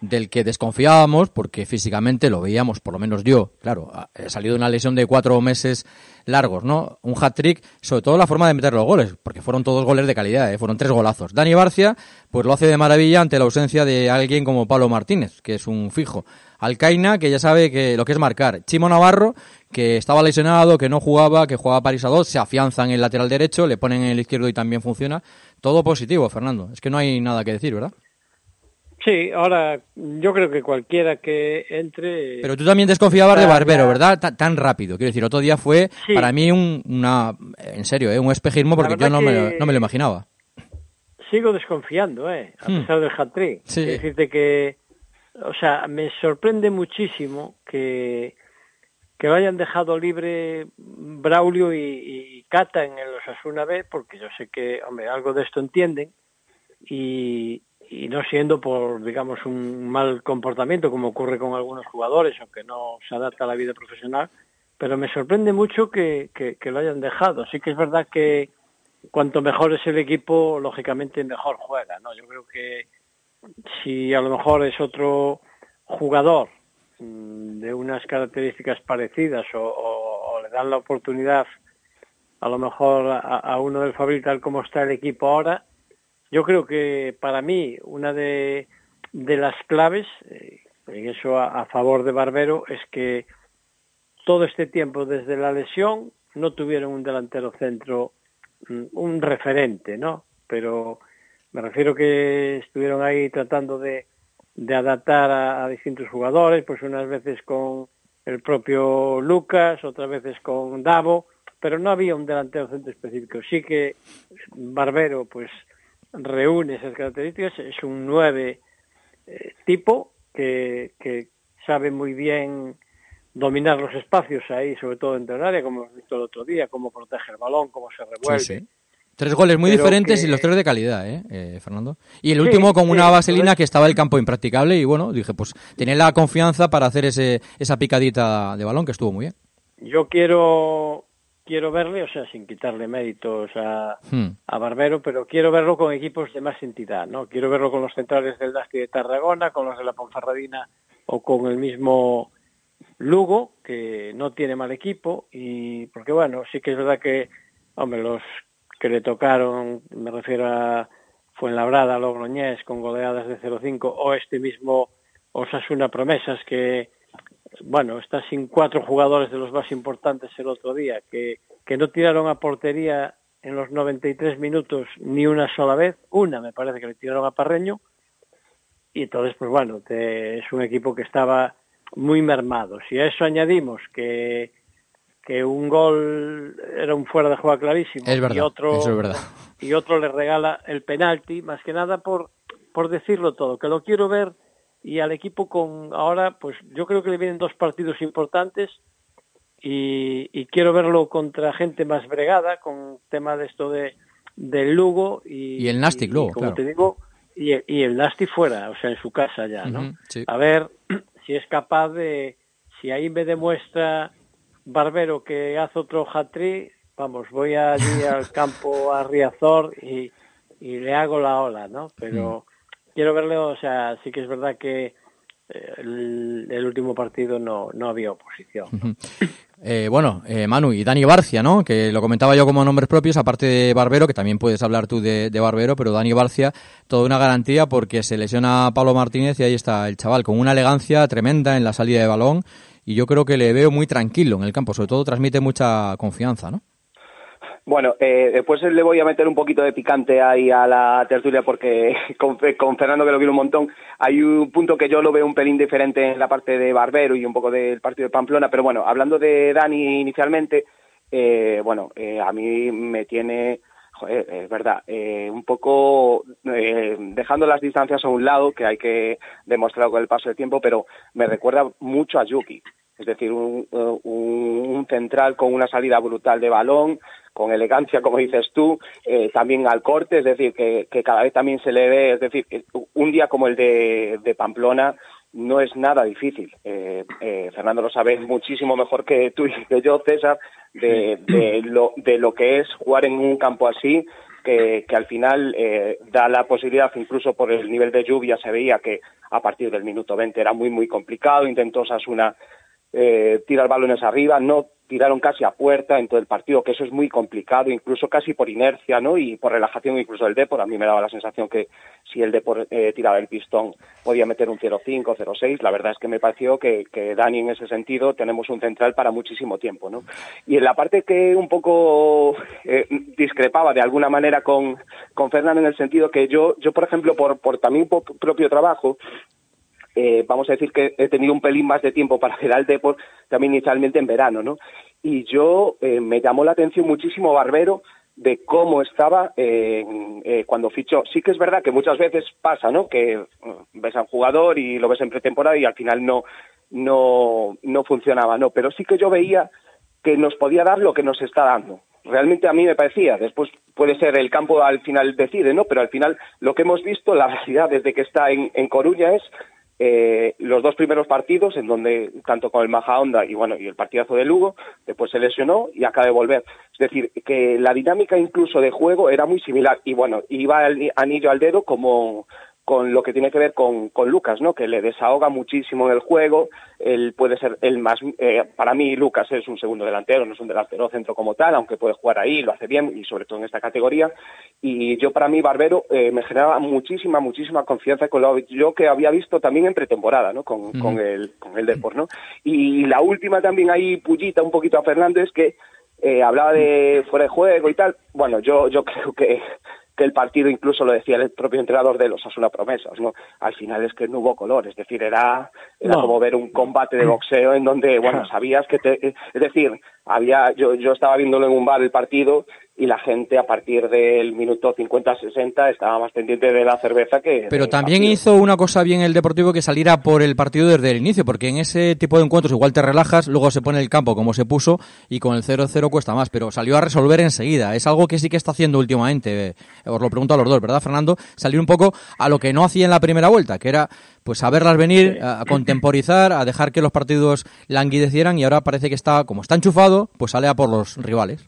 del que desconfiábamos, porque físicamente lo veíamos, por lo menos yo, claro, ha salido una lesión de cuatro meses largos, ¿no? Un hat-trick, sobre todo la forma de meter los goles, porque fueron todos goles de calidad, ¿eh? fueron tres golazos. Dani Barcia, pues lo hace de maravilla ante la ausencia de alguien como Pablo Martínez, que es un fijo. Alcaina, que ya sabe que lo que es marcar. Chimo Navarro, que estaba lesionado, que no jugaba, que jugaba París a dos, se afianza en el lateral derecho, le ponen en el izquierdo y también funciona. Todo positivo, Fernando. Es que no hay nada que decir, ¿verdad? Sí, ahora yo creo que cualquiera que entre... Pero tú también desconfiabas de Barbero, ¿verdad? Ta- Tan rápido. Quiero decir, otro día fue Sí. para mí un, una, en serio, ¿eh? un espejismo porque yo no, me, no me lo imaginaba. Sigo desconfiando, ¿eh? A Hmm. pesar del hat-trick. Sí. Es decirte que, o sea, me sorprende muchísimo que, que lo hayan dejado libre Braulio y, y Cata en el Osasuna B, porque yo sé que, hombre, algo de esto entienden, y, y no siendo por, digamos, un mal comportamiento, como ocurre con algunos jugadores, o que no se adapta a la vida profesional, pero me sorprende mucho que, que, que lo hayan dejado. Sí que es verdad que cuanto mejor es el equipo, lógicamente mejor juega, ¿no? Yo creo que si a lo mejor es otro jugador mm, de unas características parecidas o, le dan la oportunidad a lo mejor a, uno del Fabril tal como está el equipo ahora, yo creo que para mí una de, de las claves, eh, en eso a, a favor de Barbero, es que todo este tiempo desde la lesión no tuvieron un delantero centro, mm, un referente, ¿no? Pero me refiero que estuvieron ahí tratando de, adaptar a, distintos jugadores, pues unas veces con el propio Lucas, otras veces con Davo, pero no había un delantero centro específico. Sí que Barbero, pues reúne esas características, es un 9 eh, tipo que, sabe muy bien dominar los espacios ahí, sobre todo dentro del como hemos visto el otro día, cómo protege el balón, cómo se revuelve. Tres goles muy Pero diferentes que- y los tres de calidad, ¿eh, eh, Fernando? Y el Sí, último con sí, una vaselina que estaba el campo impracticable y bueno, dije, pues tenía la confianza para hacer ese, esa picadita de balón que estuvo muy bien. Yo quiero quiero verle, o sea, sin quitarle méritos a, Hmm. a Barbero, pero quiero verlo con equipos de más entidad, ¿no? Quiero verlo con los centrales del Dasti de Tarragona, con los de la Ponferradina o con el mismo Lugo, que no tiene mal equipo, y porque bueno, sí que es verdad que, hombre, los que le tocaron, me refiero a Fuenlabrada, Logroñés, con goleadas de 0-5, o este mismo Osasuna Promesas, que, bueno, está sin cuatro jugadores de los más importantes el otro día, que, que no tiraron a portería en los 93 minutos ni una sola vez, una me parece que le tiraron a Parreño, y entonces, pues bueno, te- es un equipo que estaba muy mermado. Si a eso añadimos que, que un gol era un fuera de juego clarísimo Es verdad, y otro eso es verdad. y otro le regala el penalti, más que nada por por decirlo todo, que lo quiero ver y al equipo con ahora, pues yo creo que le vienen dos partidos importantes y, y quiero verlo contra gente más bregada con tema de esto de del Lugo y, Y el Nastic luego, como claro. te digo y, y el Nasty fuera, o sea, en su casa ya, ¿no? Sí. A ver si es capaz de, si ahí me demuestra Barbero que hace otro hat-trick, vamos, voy allí al campo a Riazor y, y le hago la ola, ¿no? Pero Mm. quiero verle, o sea, sí que es verdad que eh, el, el último partido no, no había oposición. Eh, bueno, eh, Manu y Dani Barcia, ¿no? Que lo comentaba yo como nombres propios, aparte de Barbero, que también puedes hablar tú de, de Barbero, pero Dani Barcia, toda una garantía porque se lesiona a Pablo Martínez y ahí está el chaval, con una elegancia tremenda en la salida de balón y yo creo que le veo muy tranquilo en el campo, sobre todo transmite mucha confianza, ¿no? Bueno, eh, después le voy a meter un poquito de picante ahí a la tertulia porque con, Fernando que lo quiero un montón, hay un punto que yo lo veo un pelín diferente en la parte de Barbero y un poco del partido de Pamplona, pero bueno, hablando de Dani inicialmente, eh, bueno, eh, a mí me tiene, joder, es verdad, eh, un poco eh, dejando las distancias a un lado, que hay que demostrarlo con el paso del tiempo, pero me recuerda mucho a Yuki. Es decir, un, un- central con una salida brutal de balón, con elegancia, como dices tú, eh, también al corte, es decir, que, que cada vez también se le ve, es decir, un día como el de, de Pamplona no es nada difícil. Eh, eh, Fernando lo sabe muchísimo mejor que tú y que yo, César, de, de, lo, de lo que es jugar en un campo así, que, que al final eh, da la posibilidad, incluso por el nivel de lluvia, se veía que a partir del minuto 20 era muy, muy complicado. Intentó Sasuna eh, tirar balones arriba, no tiraron casi a puerta en todo el partido, que eso es muy complicado, incluso casi por inercia, ¿no? Y por relajación incluso del Depor. A mí me daba la sensación que si el Depor eh, tiraba el pistón podía meter un 0-5, 0-6. La verdad es que me pareció que, que Dani en ese sentido tenemos un central para muchísimo tiempo, ¿no? Y en la parte que un poco eh, discrepaba de alguna manera con, con Fernando en el sentido que yo, yo por ejemplo, por, por también por propio trabajo, eh, vamos a decir que he tenido un pelín más de tiempo para ver al Depor también inicialmente en verano, ¿no? Y yo eh, me llamó la atención muchísimo Barbero de cómo estaba eh, cuando fichó. Sí que es verdad que muchas veces pasa, ¿no? Que eh, ves a un jugador y lo ves en pretemporada y al final no no no funcionaba, no. Pero sí que yo veía que nos podía dar lo que nos está dando. Realmente a mí me parecía. Después puede ser el campo al final decide, ¿no? Pero al final lo que hemos visto, la realidad desde que está en, en Coruña es eh, los dos primeros partidos en donde tanto con el Maja Honda y bueno y el partidazo de Lugo después se lesionó y acaba de volver. Es decir que la dinámica incluso de juego era muy similar. Y bueno iba el anillo al dedo como con lo que tiene que ver con, con Lucas, ¿no? Que le desahoga muchísimo en el juego. Él puede ser el más. Eh, para mí, Lucas es un segundo delantero, no es un delantero centro como tal, aunque puede jugar ahí, lo hace bien y sobre todo en esta categoría. Y yo, para mí, Barbero eh, me generaba muchísima, muchísima confianza con lo yo que había visto también en pretemporada, ¿no? Con, Mm. con el con el Depor, ¿no? Y la última también ahí pullita un poquito a Fernández que eh, hablaba de fuera de juego y tal. Bueno, yo yo creo que que el partido incluso lo decía el propio entrenador de los Asuna Promesas, ¿no? Al final es que no hubo color, es decir, era, era No. como ver un combate de boxeo en donde, bueno, sabías que te, es decir, había, yo, yo estaba viéndolo en un bar el partido y la gente a partir del minuto 50-60 estaba más pendiente de la cerveza que... Pero también partido. hizo una cosa bien el Deportivo que saliera por el partido desde el inicio, porque en ese tipo de encuentros igual te relajas, luego se pone el campo como se puso y con el 0-0 cuesta más, pero salió a resolver enseguida. Es algo que sí que está haciendo últimamente, eh, os lo pregunto a los dos, ¿verdad, Fernando? Salir un poco a lo que no hacía en la primera vuelta, que era pues a verlas venir, a, a contemporizar, a dejar que los partidos languidecieran y ahora parece que está, como está enchufado, pues sale a por los rivales.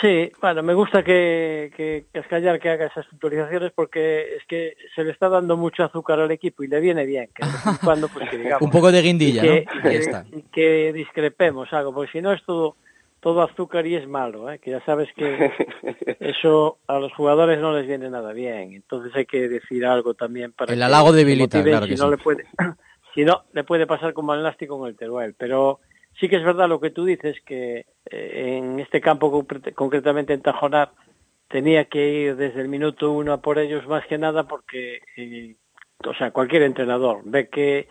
Sí, bueno, me gusta que, que Cascallar que haga esas puntualizaciones porque es que se le está dando mucho azúcar al equipo y le viene bien, que cuando pues que digamos Un poco de guindilla, y que, ¿no? Ahí está. y que discrepemos algo, porque si no es todo todo azúcar y es malo, ¿eh? que ya sabes que eso a los jugadores no les viene nada bien, entonces hay que decir algo también para El halago debilita, claro si que no sí. le puede si no le puede pasar como al Nasti con el Teruel, pero sí que es verdad lo que tú dices que eh, en este campo concre- concretamente en Tajonar tenía que ir desde el minuto uno a por ellos más que nada porque eh, o sea cualquier entrenador ve que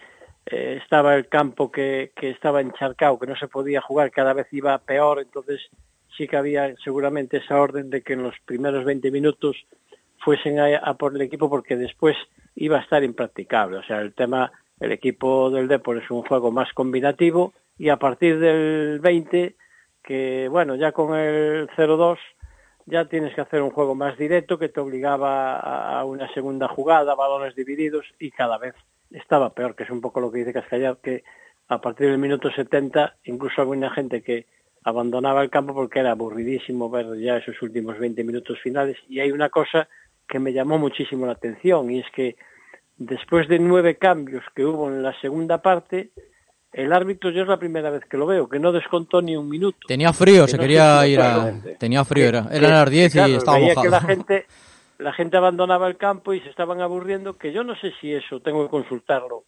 eh, estaba el campo que, que estaba encharcado, que no se podía jugar, cada vez iba peor, entonces sí que había seguramente esa orden de que en los primeros 20 minutos fuesen a, a por el equipo porque después iba a estar impracticable. O sea, el tema, el equipo del Depor es un juego más combinativo y a partir del 20, que bueno, ya con el 0-2 ya tienes que hacer un juego más directo que te obligaba a una segunda jugada, balones divididos y cada vez estaba peor, que es un poco lo que dice Cascallar, que a partir del minuto 70 incluso había una gente que abandonaba el campo porque era aburridísimo ver ya esos últimos 20 minutos finales. Y hay una cosa que me llamó muchísimo la atención y es que después de nueve cambios que hubo en la segunda parte, el árbitro yo es la primera vez que lo veo, que no descontó ni un minuto. Tenía frío, Que se no quería ir a... Tenía frío, era, eran las 10 claro, y estaba veía mojado. que la gente, la gente abandonaba el campo y se estaban aburriendo, que yo no sé si eso tengo que consultarlo.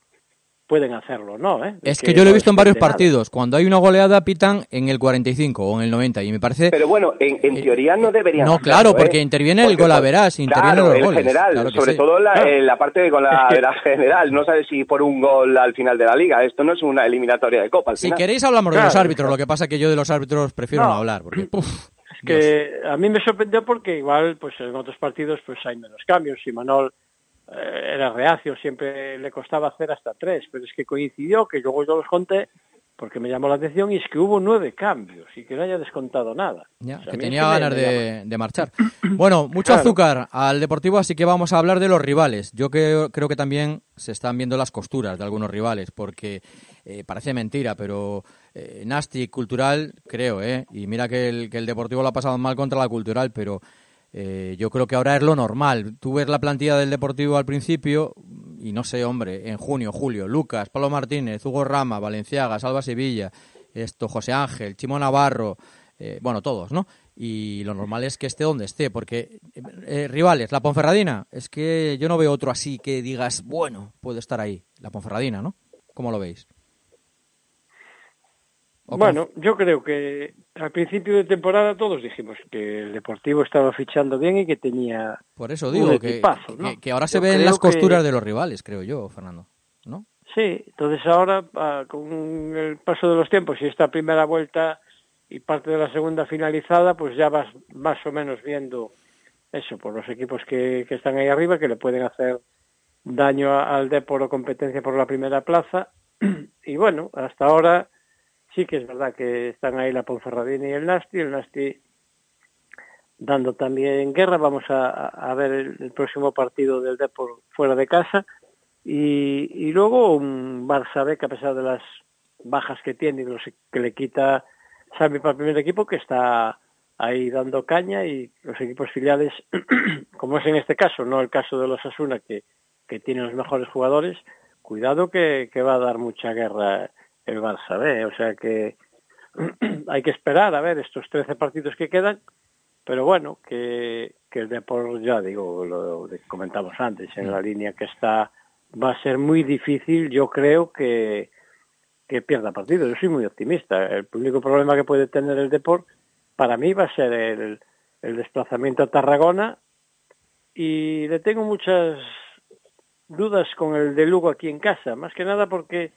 Pueden hacerlo, ¿no? ¿eh? Es que yo lo he visto en varios nada. partidos. Cuando hay una goleada pitan en el 45 o en el 90 y me parece... Pero bueno, en, en teoría no deberían No, hacerlo, claro, ¿eh? porque interviene el Porque, gol a pues, verás, intervienen claro, los el goles. general, claro sobre sí. todo la, Claro. eh, la parte con la, de la general. No sabes si por un gol al final de la liga. Esto no es una eliminatoria de Copa. al Si final. queréis hablamos de los Claro. árbitros, lo que pasa que yo de los árbitros prefiero no, No. hablar, porque... puf, Es que a mí me sorprendió porque igual pues en otros partidos pues hay menos cambios y Manol eh, era reacio, siempre le costaba hacer hasta tres, pero es que coincidió que luego yo los conté porque me llamó la atención y es que hubo nueve cambios y que no haya descontado nada. Ya, O sea, que tenía ganas de, de marchar. Bueno, mucho Claro. azúcar al Deportivo, así que vamos a hablar de los rivales. Yo creo, creo que también se están viendo las costuras de algunos rivales, porque eh, parece mentira, pero eh, Nasty Cultural, creo, ¿eh? Y mira que el, que el Deportivo lo ha pasado mal contra la Cultural, pero Eh, yo creo que ahora es lo normal. Tú ves la plantilla del Deportivo al principio y no sé, hombre, en junio, julio, Lucas, Pablo Martínez, Hugo Rama, Valenciaga, Salva Sevilla, esto, José Ángel, Chimo Navarro, eh, bueno, todos, ¿no? Y lo normal es que esté donde esté, porque eh, rivales, la Ponferradina, es que yo no veo otro así que digas, bueno, puede estar ahí, la Ponferradina, ¿no? ¿Cómo lo veis? ¿O Bueno, yo creo que al principio de temporada todos dijimos que el Deportivo estaba fichando bien y que tenía Por eso un digo que, equipazo, ¿no? que- que ahora se Yo ven las que- costuras de los rivales, creo yo, Fernando. ¿No? Sí, entonces ahora ah, con el paso de los tiempos y esta primera vuelta y parte de la segunda finalizada, pues ya vas más o menos viendo eso por los equipos que, que están ahí arriba que le pueden hacer daño al Depor o competencia por la primera plaza. Y bueno, hasta ahora sí que es verdad que están ahí la Ponferradina y el Nasti, el Nasti dando también guerra. Vamos a, a- ver el, próximo partido del Depor fuera de casa. Y, y luego un Barça B que a pesar de las bajas que tiene y los que le quita Xavi para el primer equipo, que está ahí dando caña y los equipos filiales, como es en este caso, no el caso de los Asuna, que, que tiene los mejores jugadores, cuidado que va a dar mucha guerra el Barça B. O sea que hay que esperar a ver estos 13 partidos que quedan, pero bueno, que, que el Depor, ya digo, lo que comentamos antes, en la línea que está, va a ser muy difícil, yo creo que, que pierda partido. Yo soy muy optimista. El único problema que puede tener el Depor, para mí, va a ser el, el desplazamiento a Tarragona y le tengo muchas dudas con el de Lugo aquí en casa, más que nada porque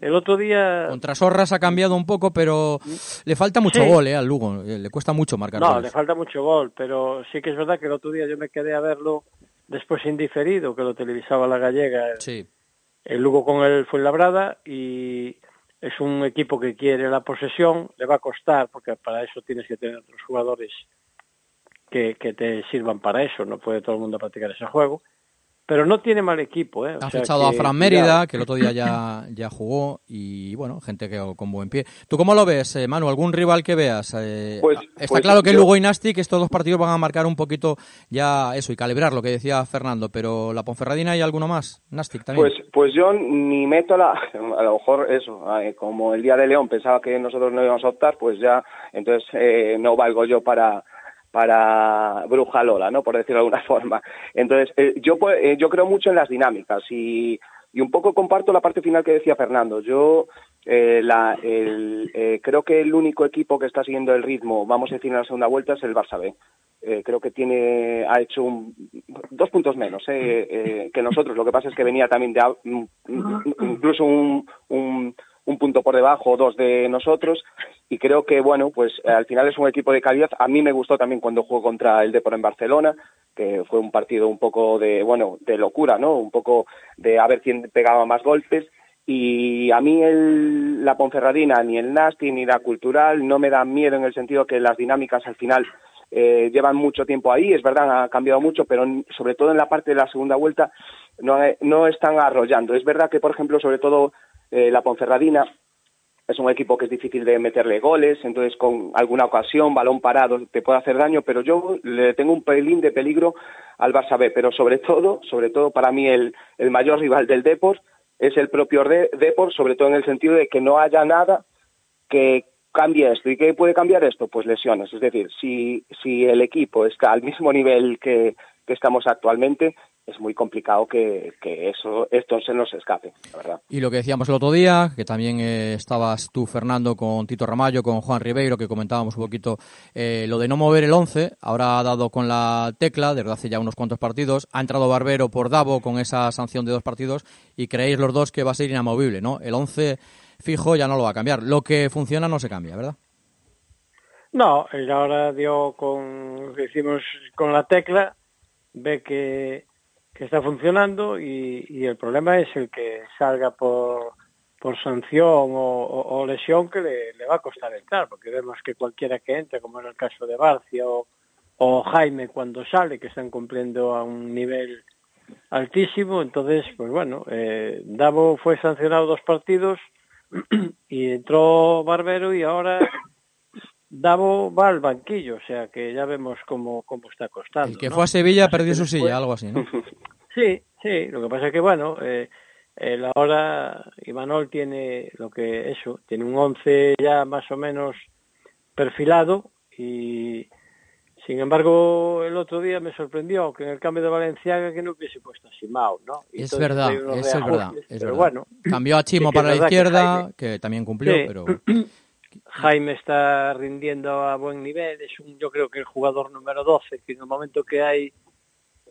el otro día... Contra Sorras ha cambiado un poco, pero le falta mucho Sí. gol eh, al Lugo. eh, Le cuesta mucho marcar No, goles. le falta mucho gol, pero sí que es verdad que el otro día yo me quedé a verlo después indiferido, que lo televisaba la gallega, el, Sí. el Lugo con el Fuenlabrada, y es un equipo que quiere la posesión, le va a costar, porque para eso tienes que tener otros jugadores que, que te sirvan para eso, no puede todo el mundo practicar ese juego, pero no tiene mal equipo. ¿eh? O Ha sea fichado a Fran. Mérida, que el otro día ya, ya jugó, y bueno, gente que con buen pie. ¿Tú cómo lo ves, eh, Manu? ¿Algún rival que veas? Eh, Pues- está pues claro que yo- Lugo y Nasti, que estos dos partidos van a marcar un poquito ya eso y calibrar lo que decía Fernando, pero la Ponferradina y alguno más. Nastic también. Pues, pues yo ni meto la, a lo mejor eso, eh, como el día de León pensaba que nosotros no íbamos a optar, pues ya, entonces eh, no valgo yo para para Bruja Lola, ¿no? Por decirlo de alguna forma. Entonces, eh, yo eh, yo creo mucho en las dinámicas y, y un poco comparto la parte final que decía Fernando. Yo eh, la, el, eh, creo que el único equipo que está siguiendo el ritmo, vamos a decir, en la segunda vuelta es el Barça B. Eh, creo que tiene ha hecho un- dos puntos menos eh, eh, que nosotros. Lo que pasa es que venía también de incluso un, un, un punto por debajo, dos de nosotros. Y creo que, bueno, pues eh, al final es un equipo de calidad. A mí me gustó también cuando jugó contra el Depor en Barcelona, que fue un partido un poco de, bueno, de locura, ¿no? Un poco de a ver quién pegaba más golpes. Y a mí el, la Ponferradina, ni el Nasti, ni la Cultural, no me dan miedo en el sentido que las dinámicas al final eh, llevan mucho tiempo ahí, es verdad, ha cambiado mucho, pero sobre todo en la parte de la segunda vuelta no, eh, no están arrollando. Es verdad que, por ejemplo, sobre todo eh, la Ponferradina es un equipo que es difícil de meterle goles, entonces con alguna ocasión, balón parado, te puede hacer daño, pero yo le tengo un pelín de peligro al Barça B, pero sobre todo, sobre todo para mí el, el mayor rival del Depor es el propio de- Depor, sobre todo en el sentido de que no haya nada que cambie esto. ¿Y qué puede cambiar esto? Pues lesiones. Es decir, si, si el equipo está al mismo nivel que, que estamos actualmente, es muy complicado que, que eso esto se nos escape, la verdad. Y lo que decíamos el otro día, que también eh, estabas tú, Fernando, con Tito Ramallo, con Juan Ribeiro, que comentábamos un poquito eh, lo de no mover el 11, ahora ha dado con la tecla, desde hace ya unos cuantos partidos, ha entrado Barbero por Davo con esa sanción de dos partidos y creéis los dos que va a ser inamovible, ¿no? El 11 fijo ya no lo va a cambiar, lo que funciona no se cambia, ¿verdad? No, él ahora dio con lo que hicimos con la tecla, ve que, está funcionando y, el problema es el que salga por, por sanción o, o- lesión que le, va a costar entrar, porque vemos que cualquiera que entre, como en el caso de Barcia o, o Jaime cuando sale, que están cumpliendo a un nivel altísimo, entonces, pues bueno, eh, Davo fue sancionado dos partidos y entró Barbero y ahora Davo va al banquillo, o sea que ya vemos cómo, cómo está costando. El que ¿no? fue a Sevilla perdió su después- silla, algo así, ¿no? Sí, sí, lo que pasa es que, bueno, eh, ahora, Imanol tiene lo que, eso, tiene un 11 ya más o menos perfilado y, sin embargo, el otro día me sorprendió que en el cambio de Valenciaga que no hubiese puesto a Simao, ¿no? Y Es verdad, eso es verdad, es pero verdad. bueno. Cambió a Chimo sí para la que izquierda, que también cumplió, Sí. pero... Jaime está rindiendo a buen nivel, es un, yo creo que el jugador número 12, que en el momento que hay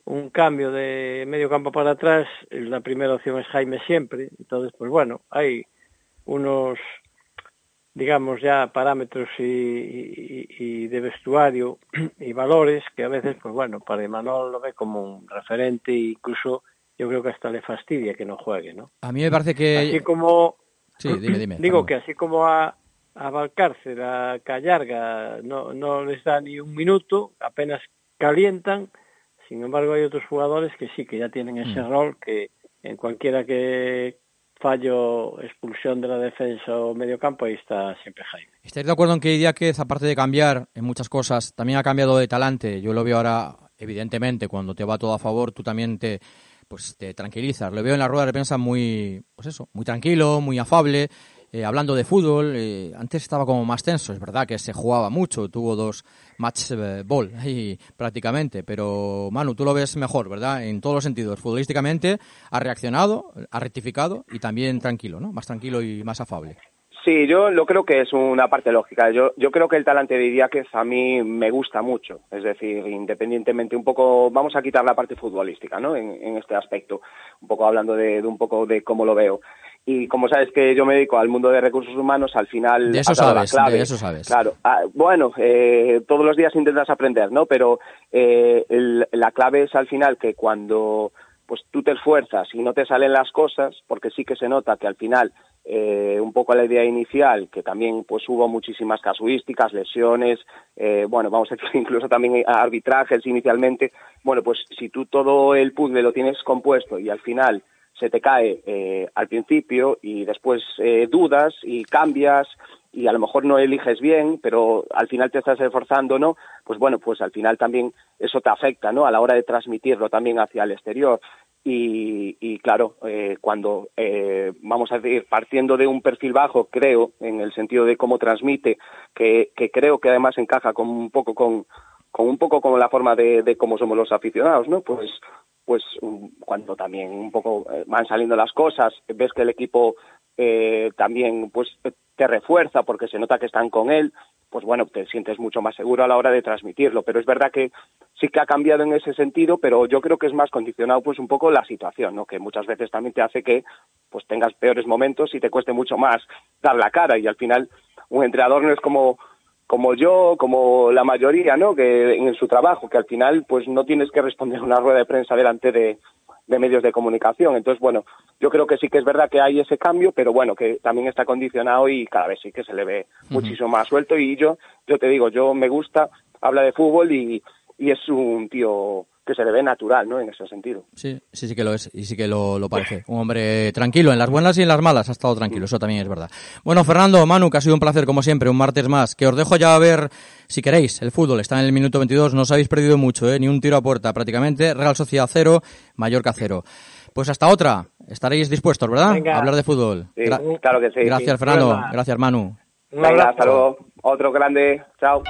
un cambio de medio campo para atrás, la primera opción es Jaime siempre, entonces pues bueno, hay unos digamos ya parámetros y, y- y de vestuario y valores que a veces pues bueno, para Imanol lo ve como un referente e incluso yo creo que hasta le fastidia que no juegue, ¿no? A mí me parece que... Así como Sí, dime, dime. Digo que así como a, a Valcárcel, a Callarga, no, no les da ni un minuto, apenas calientan. Sin embargo, hay otros jugadores que sí, que ya tienen ese Mm. rol, que en cualquiera que fallo, expulsión de la defensa o medio campo, ahí está siempre Jaime. ¿Estáis de acuerdo en que Idiáquez, aparte de cambiar en muchas cosas, también ha cambiado de talante? Yo lo veo ahora, evidentemente, cuando te va todo a favor, tú también te, pues, te tranquilizas. Lo veo en la rueda de prensa muy, pues eso, muy tranquilo, muy afable, eh, hablando de fútbol. eh, antes estaba como más tenso, es verdad que se jugaba mucho, tuvo dos match eh, ball ahí prácticamente, pero Manu, tú lo ves mejor, ¿verdad? En todos los sentidos. Futbolísticamente ha reaccionado, ha rectificado y también tranquilo, ¿no? Más tranquilo y más afable. Sí, yo lo creo que es una parte lógica. Yo, yo creo que el talante de Idiáquez a mí me gusta mucho. Es decir, independientemente un poco, vamos a quitar la parte futbolística, ¿no? En, en este aspecto, un poco hablando de, de un poco de cómo lo veo. Y como sabes que yo me dedico al mundo de recursos humanos, al final De eso sabes, clave. de eso sabes. Claro. Ah, bueno, eh, todos los días intentas aprender, ¿no? Pero eh, el- la clave es al final que cuando pues tú te esfuerzas y no te salen las cosas, porque sí que se nota que al final eh, un poco la idea inicial, que también pues hubo muchísimas casuísticas, lesiones, eh, bueno, vamos a decir incluso también arbitrajes inicialmente, bueno, pues si tú todo el puzzle lo tienes compuesto y al final se te cae eh, al principio y después eh, dudas y cambias y a lo mejor no eliges bien, pero al final te estás esforzando, ¿no? Pues bueno, pues al final también eso te afecta, ¿no? A la hora de transmitirlo también hacia el exterior. Y, y claro, eh, cuando eh, vamos a decir, partiendo de un perfil bajo, creo, en el sentido de cómo transmite, que, que creo que además encaja con un poco con, con un poco con la forma de, de cómo somos los aficionados, ¿no? Pues pues um, cuando también un poco eh, van saliendo las cosas, ves que el equipo eh, también pues te refuerza porque se nota que están con él, pues bueno, te sientes mucho más seguro a la hora de transmitirlo. Pero es verdad que sí que ha cambiado en ese sentido, pero yo creo que es más condicionado pues un poco la situación, ¿no? Que muchas veces también te hace que pues tengas peores momentos y te cueste mucho más dar la cara y al final un entrenador no es como como yo, como la mayoría, ¿no? Que en su trabajo, que al final pues no tienes que responder una rueda de prensa delante de, de medios de comunicación. Entonces, bueno, yo creo que sí que es verdad que hay ese cambio, pero bueno, que también está condicionado y cada vez sí que se le ve muchísimo más suelto. Y yo, yo te digo, yo me gusta, habla de fútbol y, y es un tío que se le ve natural, ¿no? En ese sentido. Sí, sí, sí que lo es y sí que lo, lo parece. Un hombre tranquilo, en las buenas y en las malas ha estado tranquilo, eso también es verdad. Bueno, Fernando, Manu, que ha sido un placer como siempre, un martes más, que os dejo ya a ver, si queréis, el fútbol, está en el minuto 22, no os habéis perdido mucho, ¿eh? ni un tiro a puerta prácticamente, Real Sociedad 0, Mallorca 0. Pues hasta otra, estaréis dispuestos, ¿verdad? Venga. A hablar de fútbol. Sí, claro que sí. Gracias, Sí. Fernando, gracias, Manu. Venga, hasta luego. Otro grande. Chao.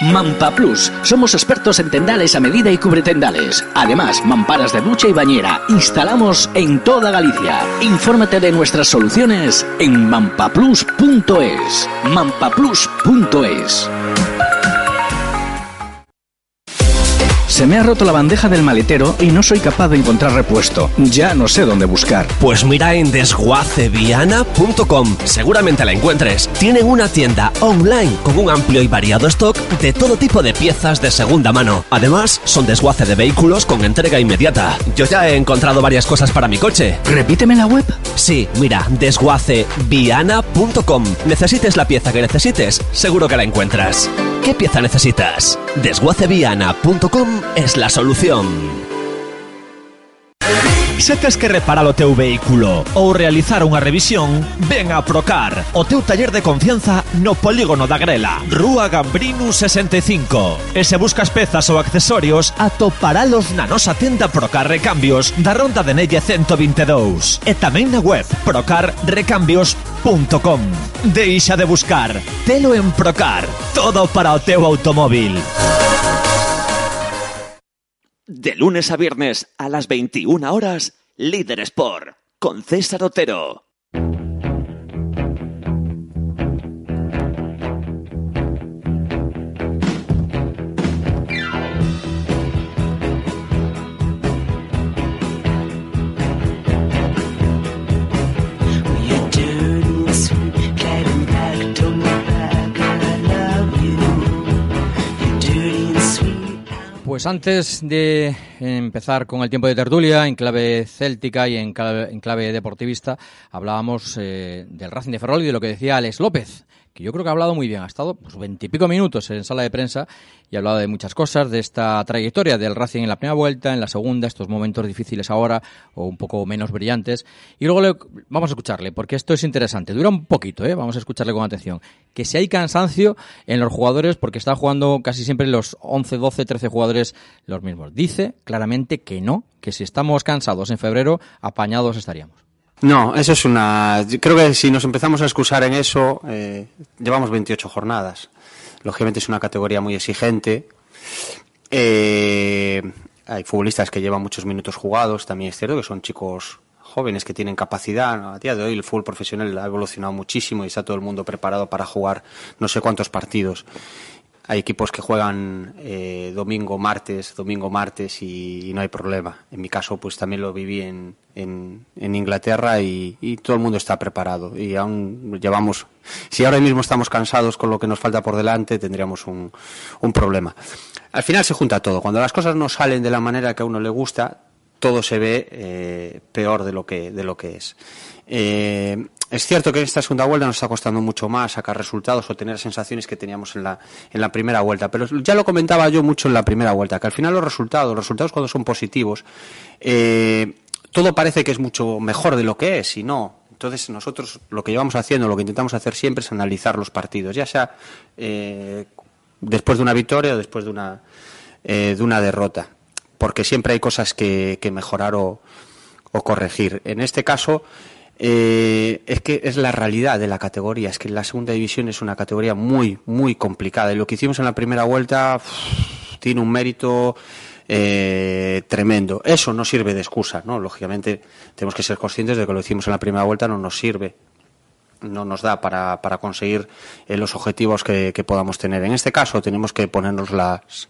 Mampa Plus. Somos expertos en tendales a medida y cubretendales. Además, mamparas de ducha y bañera. Instalamos en toda Galicia. Infórmate de nuestras soluciones en mampaplus.es. mampaplus.es. Se me ha roto la bandeja del maletero y no soy capaz de encontrar repuesto. Ya no sé dónde buscar. Pues mira en desguaceviana.com. Seguramente la encuentres. Tienen una tienda online con un amplio y variado stock de todo tipo de piezas de segunda mano. Además, son desguace de vehículos con entrega inmediata. Yo ya he encontrado varias cosas para mi coche. Repíteme la web. Sí, mira, desguaceviana.com. Necesites la pieza que necesites, seguro que la encuentras. ¿Qué pieza necesitas? Desguaceviana.com es la solución. Se tes que reparar o teu vehículo ou realizar unha revisión, ven a Procar, o teu taller de confianza no polígono da Grela, Rúa Gambrinu 65. E se buscas pezas ou accesorios, atoparalos na nosa tenda Procar Recambios da Ronda de Nelle 122 e tamén na web procarrecambios.com. Deixa de buscar, telo en Procar, todo para o teu automóvil. De lunes a viernes a las 21 horas, Líder Sport, con César Otero. Pues antes de empezar con el tiempo de tertulia en clave céltica y en clave, deportivista, hablábamos eh, del Racing de Ferrol y de lo que decía Alex López, yo creo que ha hablado muy bien. Ha estado pues, veintipico minutos en sala de prensa y ha hablado de muchas cosas, de esta trayectoria del Racing en la primera vuelta, en la segunda, estos momentos difíciles ahora o un poco menos brillantes. Y luego le- vamos a escucharle, porque esto es interesante. Dura un poquito, ¿eh? vamos a escucharle con atención. Que si hay cansancio en los jugadores, porque está jugando casi siempre los 11, 12, 13 jugadores los mismos. Dice claramente que no, que si estamos cansados en febrero, apañados estaríamos. No, eso es una. Creo que si nos empezamos a excusar en eso, eh, llevamos 28 jornadas. Lógicamente es una categoría muy exigente. Eh, hay futbolistas que llevan muchos minutos jugados, también es cierto que son chicos jóvenes que tienen capacidad. A día de hoy el fútbol profesional ha evolucionado muchísimo y está todo el mundo preparado para jugar no sé cuántos partidos. Hay equipos que juegan eh, domingo, martes, domingo, martes y, no hay problema. En mi caso, pues también lo viví en, en, Inglaterra y, y todo el mundo está preparado. Y aún llevamos, si ahora mismo estamos cansados con lo que nos falta por delante, tendríamos un, un problema. Al final se junta todo. Cuando las cosas no salen de la manera que a uno le gusta, todo se ve eh, peor de lo que, de lo que es. Eh, es cierto que en esta segunda vuelta nos está costando mucho más sacar resultados o tener sensaciones que teníamos en la, en la primera vuelta, pero ya lo comentaba yo mucho en la primera vuelta, que al final los resultados, los resultados cuando son positivos, eh, todo parece que es mucho mejor de lo que es y no. Entonces nosotros lo que llevamos haciendo, lo que intentamos hacer siempre es analizar los partidos, ya sea eh, después de una victoria o después de una, eh, de una derrota, porque siempre hay cosas que, que mejorar o, o corregir. En este caso, eh, es que es la realidad de la categoría, es que la segunda división es una categoría muy, muy complicada y lo que hicimos en la primera vuelta tiene un mérito eh, tremendo. Eso no sirve de excusa, ¿no? Lógicamente tenemos que ser conscientes de que lo hicimos en la primera vuelta no nos sirve no nos da para, para conseguir eh, los objetivos que, que podamos tener. En este caso tenemos que ponernos las,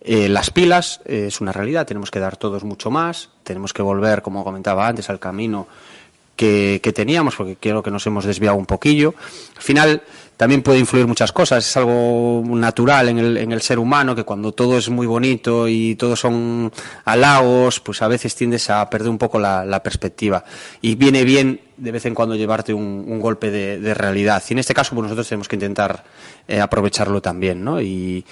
eh, las pilas, eh, es una realidad, tenemos que dar todos mucho más, tenemos que volver, como comentaba antes, al camino que, teníamos, porque creo que nos hemos desviado un poquillo. Al final también puede influir muchas cosas, es algo natural en el, en el ser humano, que cuando todo es muy bonito y todos son halagos, pues a veces tiendes a perder un poco la, perspectiva. Y viene bien de vez en cuando llevarte un, golpe de, realidad. Y en este caso, pues nosotros tenemos que intentar eh, aprovecharlo también, ¿no? Y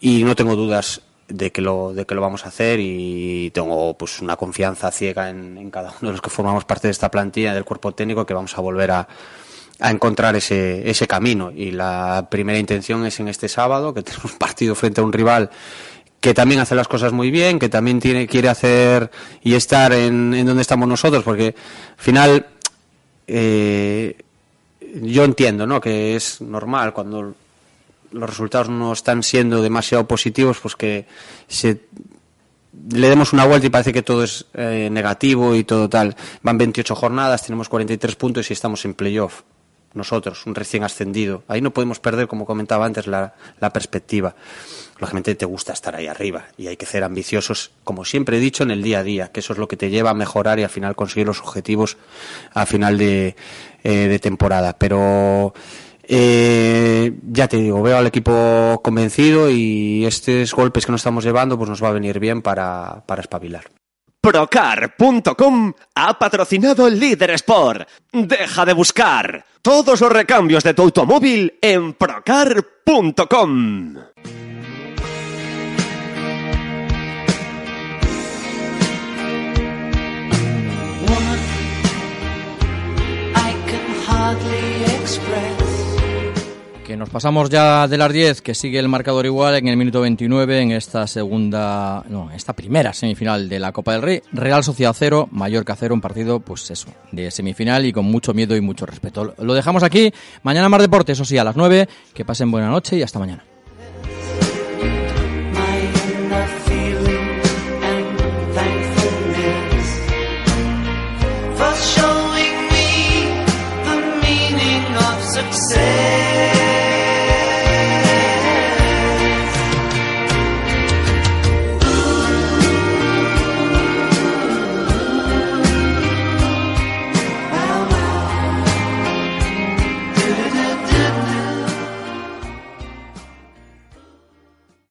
no tengo dudas de que lo de que lo vamos a hacer y tengo pues una confianza ciega en, cada uno de los que formamos parte de esta plantilla del cuerpo técnico que vamos a volver a, a encontrar ese, ese camino y la primera intención es en este sábado que tenemos un partido frente a un rival que también hace las cosas muy bien, que también tiene, quiere hacer y estar en, en donde estamos nosotros, porque al final eh, yo entiendo ¿no? que es normal cuando los resultados no están siendo demasiado positivos, pues que se le demos una vuelta y parece que todo es eh, negativo y todo tal. Van 28 jornadas, tenemos 43 puntos y estamos en playoff. Nosotros, un recién ascendido. Ahí no podemos perder, como comentaba antes, la, la perspectiva. Lógicamente te gusta estar ahí arriba y hay que ser ambiciosos, como siempre he dicho, en el día a día, que eso es lo que te lleva a mejorar y al final conseguir los objetivos a final de, eh, de temporada. Pero eh, ya te digo, veo al equipo convencido y estos golpes que nos estamos llevando pues nos va a venir bien para, para espabilar. Procar.com ha patrocinado el Líder Sport. Deja de buscar todos los recambios de tu automóvil en procar.com. I can hardly express nos pasamos ya de las 10, que sigue el marcador igual en el minuto 29 en esta segunda, no, esta primera semifinal de la Copa del Rey. Real Sociedad 0, Mallorca 0, un partido, pues eso, de semifinal y con mucho miedo y mucho respeto. Lo dejamos aquí. Mañana más deporte, eso sí, a las 9. Que pasen buena noche y hasta mañana. My